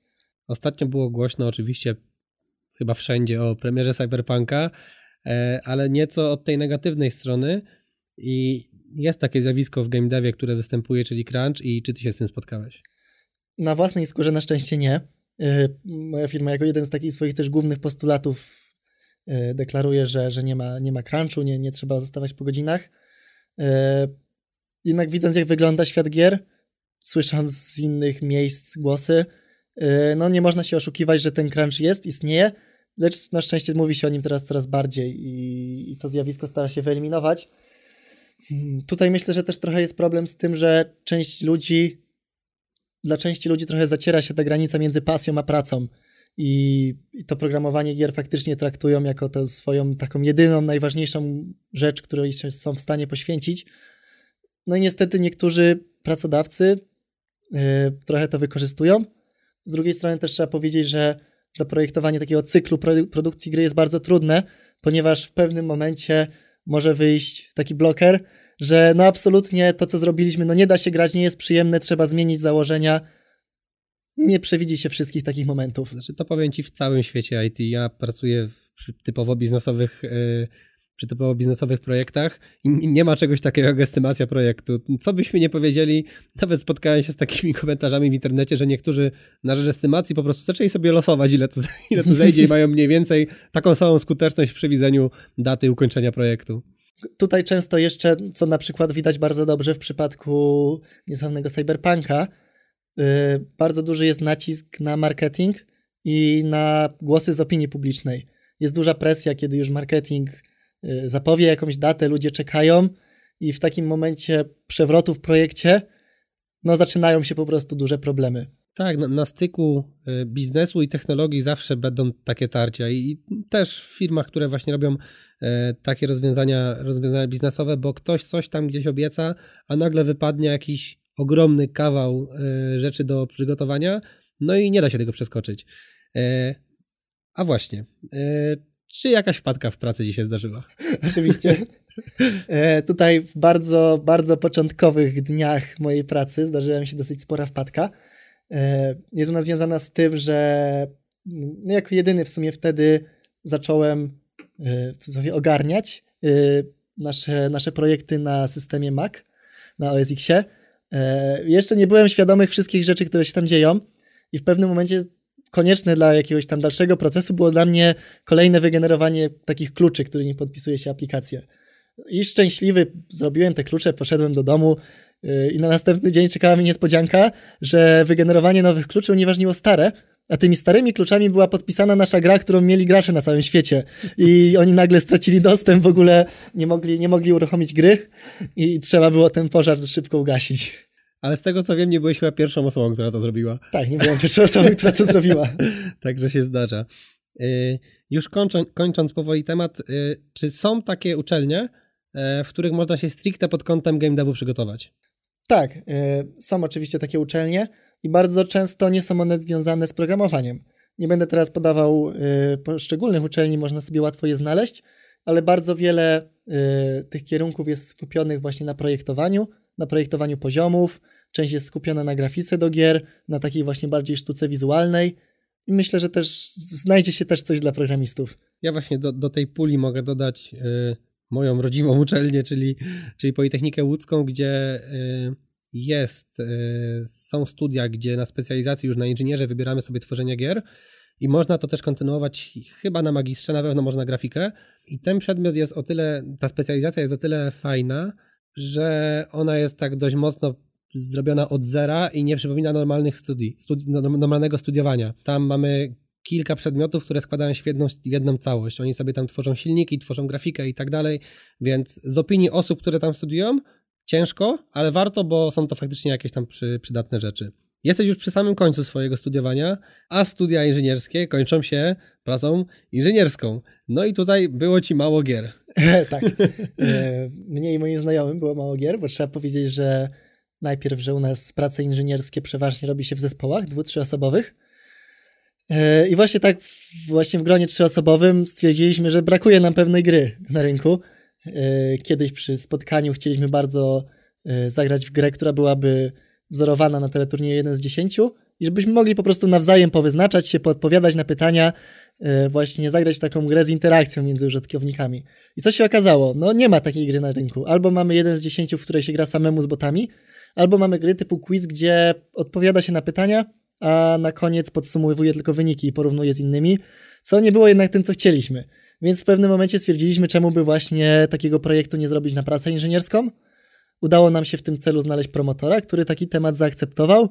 A: Ostatnio było głośno oczywiście chyba wszędzie o premierze Cyberpunka, e, ale nieco od tej negatywnej strony i jest takie zjawisko w game devie, które występuje, czyli crunch i czy ty się z tym spotkałeś?
B: Na własnej skórze na szczęście nie. Yy, moja firma jako jeden z takich swoich też głównych postulatów yy, deklaruje, że, że nie, ma, nie ma crunchu, nie, nie trzeba zostawać po godzinach. E, jednak widząc, jak wygląda świat gier, słysząc z innych miejsc głosy, e, no nie można się oszukiwać, że ten crunch jest, istnieje, lecz na szczęście mówi się o nim teraz coraz bardziej i, i to zjawisko stara się wyeliminować. Hmm, tutaj myślę, że też trochę jest problem z tym, że część ludzi, dla części ludzi trochę zaciera się ta granica między pasją a pracą. I, I, to programowanie gier faktycznie traktują jako to swoją taką jedyną, najważniejszą rzecz, której są w stanie poświęcić. No i niestety niektórzy pracodawcy yy, trochę to wykorzystują. Z drugiej strony też trzeba powiedzieć, że zaprojektowanie takiego cyklu produkcji gry jest bardzo trudne, ponieważ w pewnym momencie może wyjść taki bloker, że no absolutnie to, co zrobiliśmy, no nie da się grać, nie jest przyjemne, trzeba zmienić założenia nie przewidzi się wszystkich takich momentów.
A: Znaczy, to powiem ci w całym świecie IT. Ja pracuję przy typowo biznesowych, yy, przy typowo biznesowych projektach i nie ma czegoś takiego jak estymacja projektu. Co byśmy nie powiedzieli, nawet spotkałem się z takimi komentarzami w internecie, że niektórzy na rzecz estymacji po prostu zaczęli sobie losować, ile to, ile to zejdzie i mają mniej więcej taką samą skuteczność w przewidzeniu daty ukończenia projektu.
B: Tutaj często jeszcze, co na przykład widać bardzo dobrze w przypadku niesławnego cyberpunka, yy, bardzo duży jest nacisk na marketing i na głosy z opinii publicznej. Jest duża presja, kiedy już marketing zapowie jakąś datę, ludzie czekają i w takim momencie przewrotu w projekcie no zaczynają się po prostu duże problemy.
A: Tak, na, na, styku y, biznesu i technologii zawsze będą takie tarcia i też w firmach, które właśnie robią e, takie rozwiązania, rozwiązania biznesowe, bo ktoś coś tam gdzieś obieca, a nagle wypadnie jakiś ogromny kawał e, rzeczy do przygotowania, no i nie da się tego przeskoczyć. E, a właśnie, czy jakaś wpadka w pracy dzisiaj zdarzyła?
B: Oczywiście. Tutaj w bardzo, bardzo początkowych dniach mojej pracy zdarzyła mi się dosyć spora wpadka. E, jest ona związana z tym, że no jako jedyny w sumie wtedy zacząłem e, w cudzysłowie ogarniać e, nasze, nasze projekty na systemie Mac, na OS Xie. Jeszcze nie byłem świadomych wszystkich rzeczy, które się tam dzieją i w pewnym momencie konieczne dla jakiegoś tam dalszego procesu było dla mnie kolejne wygenerowanie takich kluczy, którymi podpisuje się aplikację. I szczęśliwy zrobiłem te klucze, poszedłem do domu, i na następny dzień czekała mi niespodzianka, że wygenerowanie nowych kluczy unieważniło stare, a tymi starymi kluczami była podpisana nasza gra, którą mieli gracze na całym świecie. I oni nagle stracili dostęp, w ogóle nie mogli, nie mogli uruchomić gry i trzeba było ten pożar szybko ugasić.
A: Ale z tego co wiem, nie byłeś chyba pierwszą osobą, która to zrobiła.
B: Tak, nie byłem pierwszą osobą, która to zrobiła.
A: Także się zdarza. Y, już kończąc, kończąc powoli temat, y, czy są takie uczelnie, y, w których można się stricte pod kątem game devu przygotować?
B: Tak, są oczywiście takie uczelnie i bardzo często nie są one związane z programowaniem. Nie będę teraz podawał poszczególnych uczelni, można sobie łatwo je znaleźć, ale bardzo wiele tych kierunków jest skupionych właśnie na projektowaniu, na projektowaniu poziomów, część jest skupiona na grafice do gier, na takiej właśnie bardziej sztuce wizualnej i myślę, że też znajdzie się też coś dla programistów.
A: Ja właśnie do, do tej puli mogę dodać moją rodzimą uczelnię, czyli, czyli Politechnikę Łódzką, gdzie y, jest, y, są studia, gdzie na specjalizacji już na inżynierze wybieramy sobie tworzenie gier i można to też kontynuować chyba na magistrze, na pewno można grafikę i ten przedmiot jest o tyle, ta specjalizacja jest o tyle fajna, że ona jest tak dość mocno zrobiona od zera i nie przypomina normalnych studii, studi normalnego studiowania. Tam mamy kilka przedmiotów, które składają się w jedną, w jedną całość. Oni sobie tam tworzą silniki, tworzą grafikę i tak dalej, więc z opinii osób, które tam studiują, ciężko, ale warto, bo są to faktycznie jakieś tam przy, przydatne rzeczy. Jesteś już przy samym końcu swojego studiowania, a studia inżynierskie kończą się pracą inżynierską. No i tutaj było ci mało gier.
B: tak. E, mnie i moim znajomym było mało gier, bo trzeba powiedzieć, że najpierw, że u nas prace inżynierskie przeważnie robi się w zespołach dwu, trzyosobowych. E, I właśnie tak, właśnie w gronie trzyosobowym stwierdziliśmy, że brakuje nam pewnej gry na rynku. E, kiedyś przy spotkaniu chcieliśmy bardzo zagrać w grę, która byłaby wzorowana na teleturnieju 1 z 10 i żebyśmy mogli po prostu nawzajem powyznaczać się, podpowiadać na pytania, właśnie zagrać w taką grę z interakcją między użytkownikami. I co się okazało? No nie ma takiej gry na rynku. Albo mamy 1 z 10, w której się gra samemu z botami, albo mamy gry typu quiz, gdzie odpowiada się na pytania, a na koniec podsumowuje tylko wyniki i porównuje z innymi, co nie było jednak tym, co chcieliśmy. Więc w pewnym momencie stwierdziliśmy, czemu by właśnie takiego projektu nie zrobić na pracę inżynierską. Udało nam się w tym celu znaleźć promotora, który taki temat zaakceptował.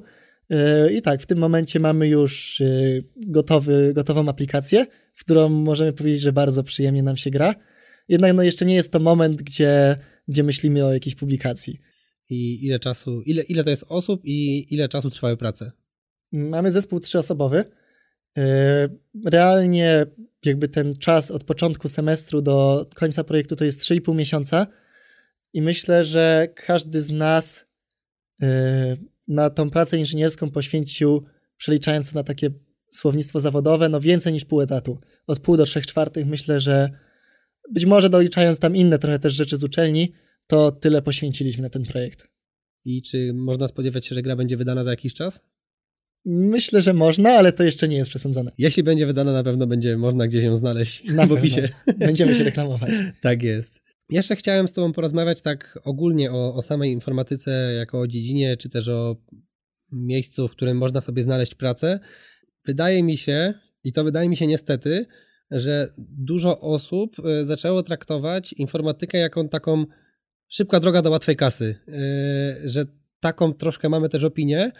B: Yy, I tak, w tym momencie mamy już yy, gotowy, gotową aplikację, w którą możemy powiedzieć, że bardzo przyjemnie nam się gra. Jednak no, jeszcze nie jest to moment, gdzie, gdzie myślimy o jakiejś publikacji.
A: I ile czasu, ile, ile to jest osób i ile czasu trwały prace?
B: Mamy zespół trzyosobowy. E, realnie jakby ten czas od początku semestru do końca projektu to jest 3,5 miesiąca i myślę, że każdy z nas e, na tą pracę inżynierską poświęcił, przeliczając na takie słownictwo zawodowe, no więcej niż pół etatu. Od pół do trzech czwartych myślę, że być może doliczając tam inne trochę też rzeczy z uczelni, to tyle poświęciliśmy na ten projekt.
A: I czy można spodziewać się, że gra będzie wydana za jakiś czas?
B: Myślę, że można, ale to jeszcze nie jest przesądzone.
A: Jeśli będzie wydana, na pewno będzie można gdzieś ją znaleźć na w opisie.
B: Będziemy się reklamować.
A: tak jest. Jeszcze chciałem z Tobą porozmawiać tak ogólnie o, o samej informatyce, jako o dziedzinie, czy też o miejscu, w którym można sobie znaleźć pracę. Wydaje mi się, i to wydaje mi się niestety, że dużo osób y, zaczęło traktować informatykę jako taką szybka droga do łatwej kasy, y, że taką troszkę mamy też opinię,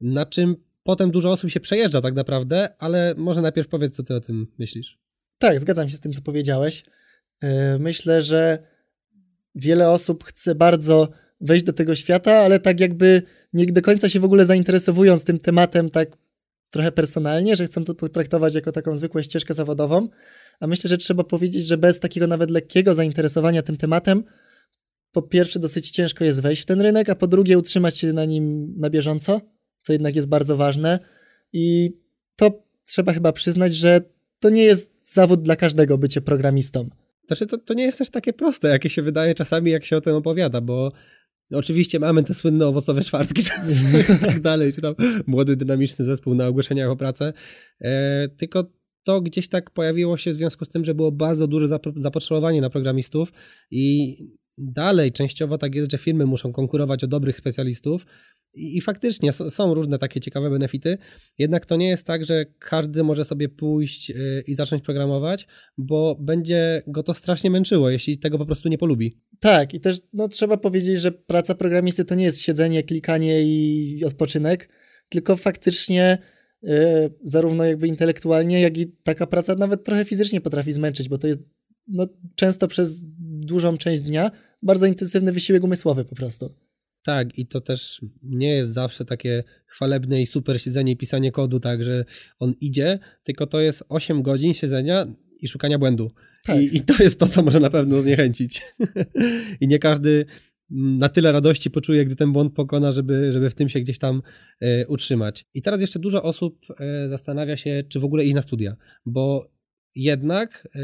A: na czym potem dużo osób się przejeżdża tak naprawdę, ale może najpierw powiedz, co ty o tym myślisz.
B: Tak, zgadzam się z tym, co powiedziałeś. Y, myślę, że wiele osób chce bardzo wejść do tego świata, ale tak jakby nie do końca się w ogóle zainteresowując tym tematem tak trochę personalnie, że chcą to potraktować jako taką zwykłą ścieżkę zawodową. A myślę, że trzeba powiedzieć, że bez takiego nawet lekkiego zainteresowania tym tematem, po pierwsze dosyć ciężko jest wejść w ten rynek, a po drugie utrzymać się na nim na bieżąco, co jednak jest bardzo ważne. I to trzeba chyba przyznać, że to nie jest zawód dla każdego bycie programistą.
A: Znaczy, to, to nie jest też takie proste, jakie się wydaje czasami, jak się o tym opowiada, bo oczywiście mamy te słynne owocowe czwartki często i tak dalej, czy tam młody, dynamiczny zespół na ogłoszeniach o pracę, e, tylko to gdzieś tak pojawiło się w związku z tym, że było bardzo duże zapotrzebowanie na programistów i dalej częściowo tak jest, że firmy muszą konkurować o dobrych specjalistów i, i faktycznie są różne takie ciekawe benefity, jednak to nie jest tak, że każdy może sobie pójść y, i zacząć programować, bo będzie go to strasznie męczyło, jeśli tego po prostu nie polubi.
B: Tak, i też no, trzeba powiedzieć, że praca programisty to nie jest siedzenie, klikanie i odpoczynek, tylko faktycznie y, zarówno jakby intelektualnie, jak i taka praca nawet trochę fizycznie potrafi zmęczyć, bo to jest no, często przez dużą część dnia bardzo intensywny wysiłek umysłowy po prostu.
A: Tak, i to też nie jest zawsze takie chwalebne i super siedzenie i pisanie kodu, tak, że on idzie, tylko to jest 8 godzin siedzenia i szukania błędu. Tak. I, I, to jest to, co może na pewno zniechęcić. I nie każdy na tyle radości poczuje, gdy ten błąd pokona, żeby, żeby w tym się gdzieś tam e, utrzymać. I teraz jeszcze dużo osób e, zastanawia się, czy w ogóle iść na studia, bo jednak e,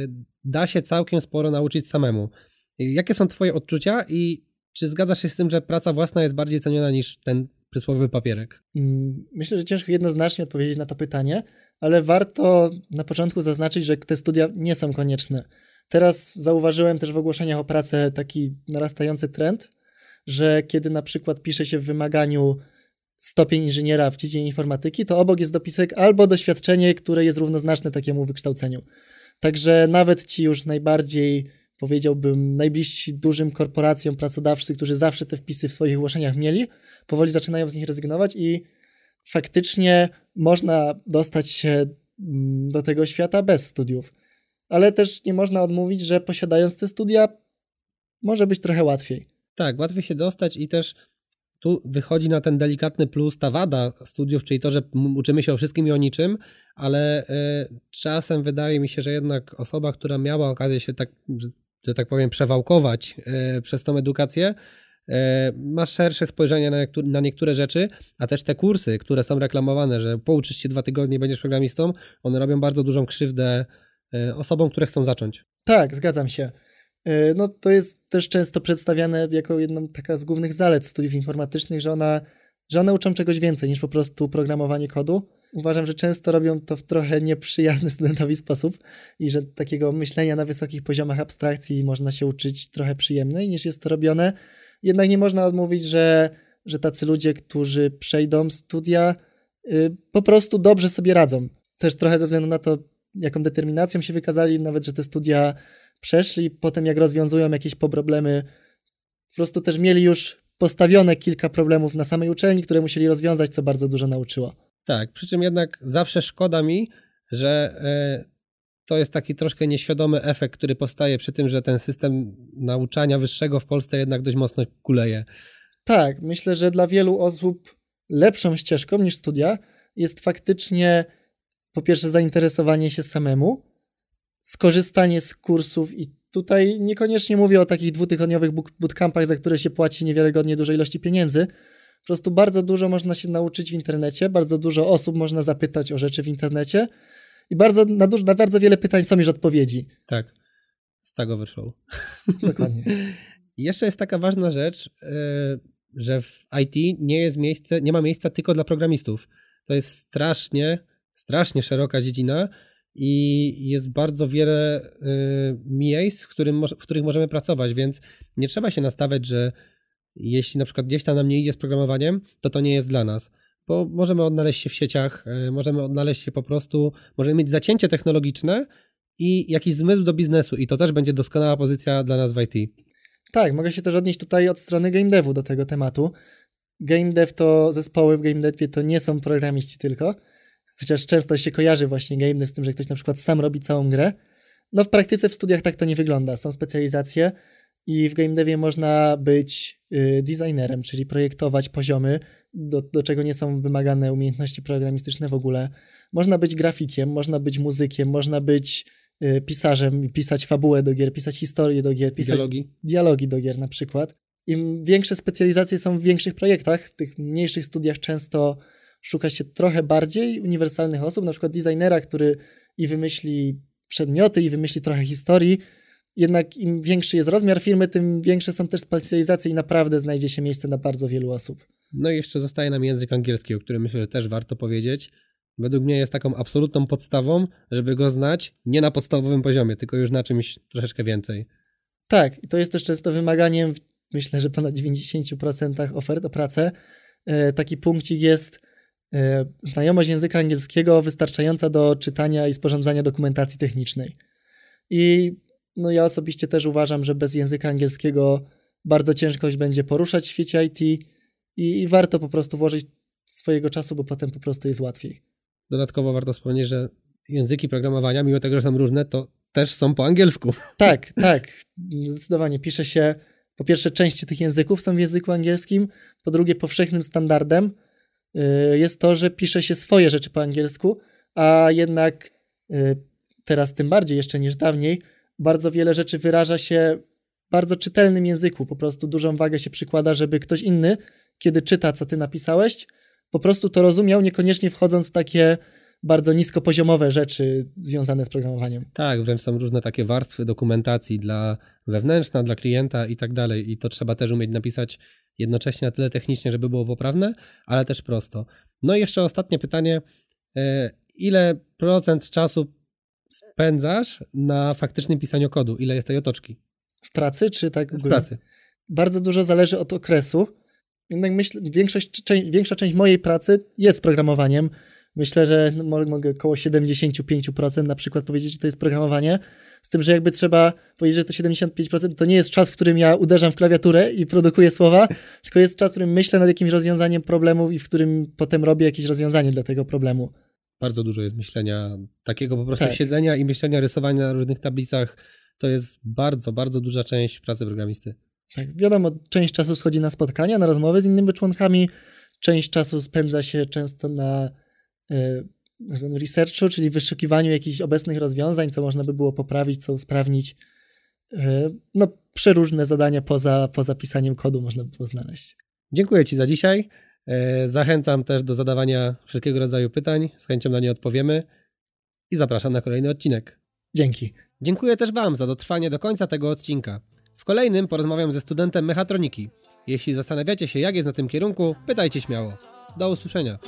A: da się całkiem sporo nauczyć samemu. Jakie są Twoje odczucia i czy zgadzasz się z tym, że praca własna jest bardziej ceniona niż ten przysłowiowy papierek?
B: Mm, myślę, że ciężko jednoznacznie odpowiedzieć na to pytanie, ale warto na początku zaznaczyć, że te studia nie są konieczne. Teraz zauważyłem też w ogłoszeniach o pracę taki narastający trend, że kiedy na przykład pisze się w wymaganiu stopień inżyniera w dziedzinie informatyki, to obok jest dopisek albo doświadczenie, które jest równoznaczne takiemu wykształceniu. Także nawet ci już najbardziej powiedziałbym, najbliżsi dużym korporacjom pracodawcy, którzy zawsze te wpisy w swoich ogłoszeniach mieli, powoli zaczynają z nich rezygnować i faktycznie można dostać się mm, do tego świata bez studiów. Ale też nie można odmówić, że posiadając te studia może być trochę łatwiej.
A: Tak, łatwiej się dostać i też tu wychodzi na ten delikatny plus ta wada studiów, czyli to, że uczymy się o wszystkim i o niczym, ale y, czasem wydaje mi się, że jednak osoba, która miała okazję się tak, że tak powiem, przewałkować e, przez tą edukację, e, masz szersze spojrzenie na, niektóre rzeczy, a też te kursy, które są reklamowane, że pouczysz się dwa tygodnie będziesz programistą, one robią bardzo dużą krzywdę e, osobom, które chcą zacząć.
B: Tak, zgadzam się. No to jest też często przedstawiane jako jedną taka z głównych zalet studiów informatycznych, że ona, że one uczą czegoś więcej niż po prostu programowanie kodu uważam, że często robią to w trochę nieprzyjazny studentowi sposób i że takiego myślenia na wysokich poziomach abstrakcji można się uczyć trochę przyjemniej niż jest to robione. Jednak nie można odmówić, że, że tacy ludzie, którzy przejdą studia, yy, po prostu dobrze sobie radzą. Też trochę ze względu na to, jaką determinacją się wykazali, nawet że te studia przeszli, potem jak rozwiązują jakieś problemy, po prostu też mieli już postawione kilka problemów na samej uczelni, które musieli rozwiązać, co bardzo dużo nauczyło.
A: Tak, przy czym jednak zawsze szkoda mi, że e, to jest taki troszkę nieświadomy efekt, który powstaje przy tym, że ten system nauczania wyższego w Polsce jednak dość mocno kuleje.
B: Tak, myślę, że dla wielu osób lepszą ścieżką niż studia jest faktycznie po pierwsze zainteresowanie się samemu, skorzystanie z kursów i tutaj niekoniecznie mówię o takich dwutygodniowych bootcampach, za które się płaci niewiarygodnie dużej ilości pieniędzy, po prostu bardzo dużo można się nauczyć w internecie, bardzo dużo osób można zapytać o rzeczy w internecie i bardzo, na, dużo, na bardzo wiele pytań są już odpowiedzi.
A: Tak. Stack Overflow.
B: Dokładnie.
A: Jeszcze jest taka ważna rzecz, e, że w IT nie jest miejsce, nie ma miejsca tylko dla programistów. To jest strasznie, strasznie szeroka dziedzina i jest bardzo wiele e, miejsc, w, którym, w których możemy pracować, więc nie trzeba się nastawiać, że jeśli na przykład gdzieś tam nam nie idzie z programowaniem, to to nie jest dla nas. Bo możemy odnaleźć się w sieciach, e, możemy odnaleźć się po prostu, możemy mieć zacięcie technologiczne i jakiś zmysł do biznesu i to też będzie doskonała pozycja dla nas w IT.
B: Tak, mogę się też odnieść tutaj od strony game devu do tego tematu. Game dev to zespoły w game devie to nie są programiści tylko, chociaż często się kojarzy właśnie game z tym, że ktoś na przykład sam robi całą grę. No w praktyce w studiach tak to nie wygląda. Są specjalizacje i w game devie można być y, designerem, czyli projektować poziomy, do, do czego nie są wymagane umiejętności programistyczne w ogóle. Można być grafikiem, można być muzykiem, można być y, pisarzem, pisać fabułę do gier, pisać historię do gier, pisać
A: Dialogi.
B: dialogi do gier na przykład. Im większe specjalizacje są w większych projektach, w tych mniejszych studiach często szuka się trochę bardziej uniwersalnych osób, na przykład designera, który i wymyśli przedmioty, i wymyśli trochę historii. Jednak im większy jest rozmiar firmy, tym większe są też specjalizacje i naprawdę znajdzie się miejsce na bardzo wielu osób.
A: No i jeszcze zostaje nam język angielski, o którym myślę, że też warto powiedzieć. Według mnie jest taką absolutną podstawą, żeby go znać nie na podstawowym poziomie, tylko już na czymś troszeczkę więcej.
B: Tak, i to jest też często wymaganiem, myślę, że ponad 90% ofert o pracę. E, taki punkcik jest znajomość języka angielskiego wystarczająca do czytania i sporządzania dokumentacji technicznej. I no ja osobiście też uważam, że bez języka angielskiego bardzo ciężko będzie poruszać w świecie IT i, i warto po prostu włożyć swojego czasu, bo potem po prostu jest łatwiej.
A: Dodatkowo warto wspomnieć, że języki programowania, mimo tego, że są różne, to też są po angielsku.
B: Tak, tak, zdecydowanie. Pisze się, po pierwsze, części tych języków są w języku angielskim, po drugie, powszechnym standardem jest to, że pisze się swoje rzeczy po angielsku, a jednak y, teraz tym bardziej jeszcze niż dawniej, bardzo wiele rzeczy wyraża się w bardzo czytelnym języku. Po prostu dużą wagę się przykłada, żeby ktoś inny, kiedy czyta, co ty napisałeś, po prostu to rozumiał, niekoniecznie wchodząc w takie bardzo niskopoziomowe rzeczy związane z programowaniem.
A: Tak, wręcz są różne takie warstwy dokumentacji dla wewnętrzna, dla klienta i tak dalej. I to trzeba też umieć napisać jednocześnie na tyle technicznie, żeby było poprawne, ale też prosto. No i jeszcze ostatnie pytanie. E, ile procent czasu spędzasz na faktycznym pisaniu kodu? Ile jest tej otoczki?
B: W pracy czy tak?
A: W pracy.
B: Bardzo dużo zależy od okresu. Jednak myślę, większość, większa część mojej pracy jest programowaniem. Myślę, że no, mogę około 75% na przykład powiedzieć, że to jest programowanie. Z tym, że jakby trzeba powiedzieć, że to 75% to nie jest czas, w którym ja uderzam w klawiaturę i produkuję słowa, tylko jest czas, w którym myślę nad jakimś rozwiązaniem problemu i w którym potem robię jakieś rozwiązanie dla tego problemu.
A: Bardzo dużo jest myślenia, takiego po prostu tak. siedzenia i myślenia, rysowania na różnych tablicach. To jest bardzo, bardzo duża część pracy programisty.
B: Tak, wiadomo, część czasu schodzi na spotkania, na rozmowy z innymi członkami, część czasu spędza się często na researchu, czyli wyszukiwaniu jakichś obecnych rozwiązań, co można by było poprawić, co usprawnić. Y, no, przeróżne zadania poza, poza pisaniem kodu można by było znaleźć.
A: Dziękuję Ci za dzisiaj. E, zachęcam też do zadawania wszelkiego rodzaju pytań. Z chęcią na nie odpowiemy i zapraszam na kolejny odcinek.
B: Dzięki.
A: Dziękuję też Wam za dotrwanie do końca tego odcinka. W kolejnym porozmawiam ze studentem mechatroniki. Jeśli zastanawiacie się, jak jest na tym kierunku, pytajcie śmiało. Do usłyszenia.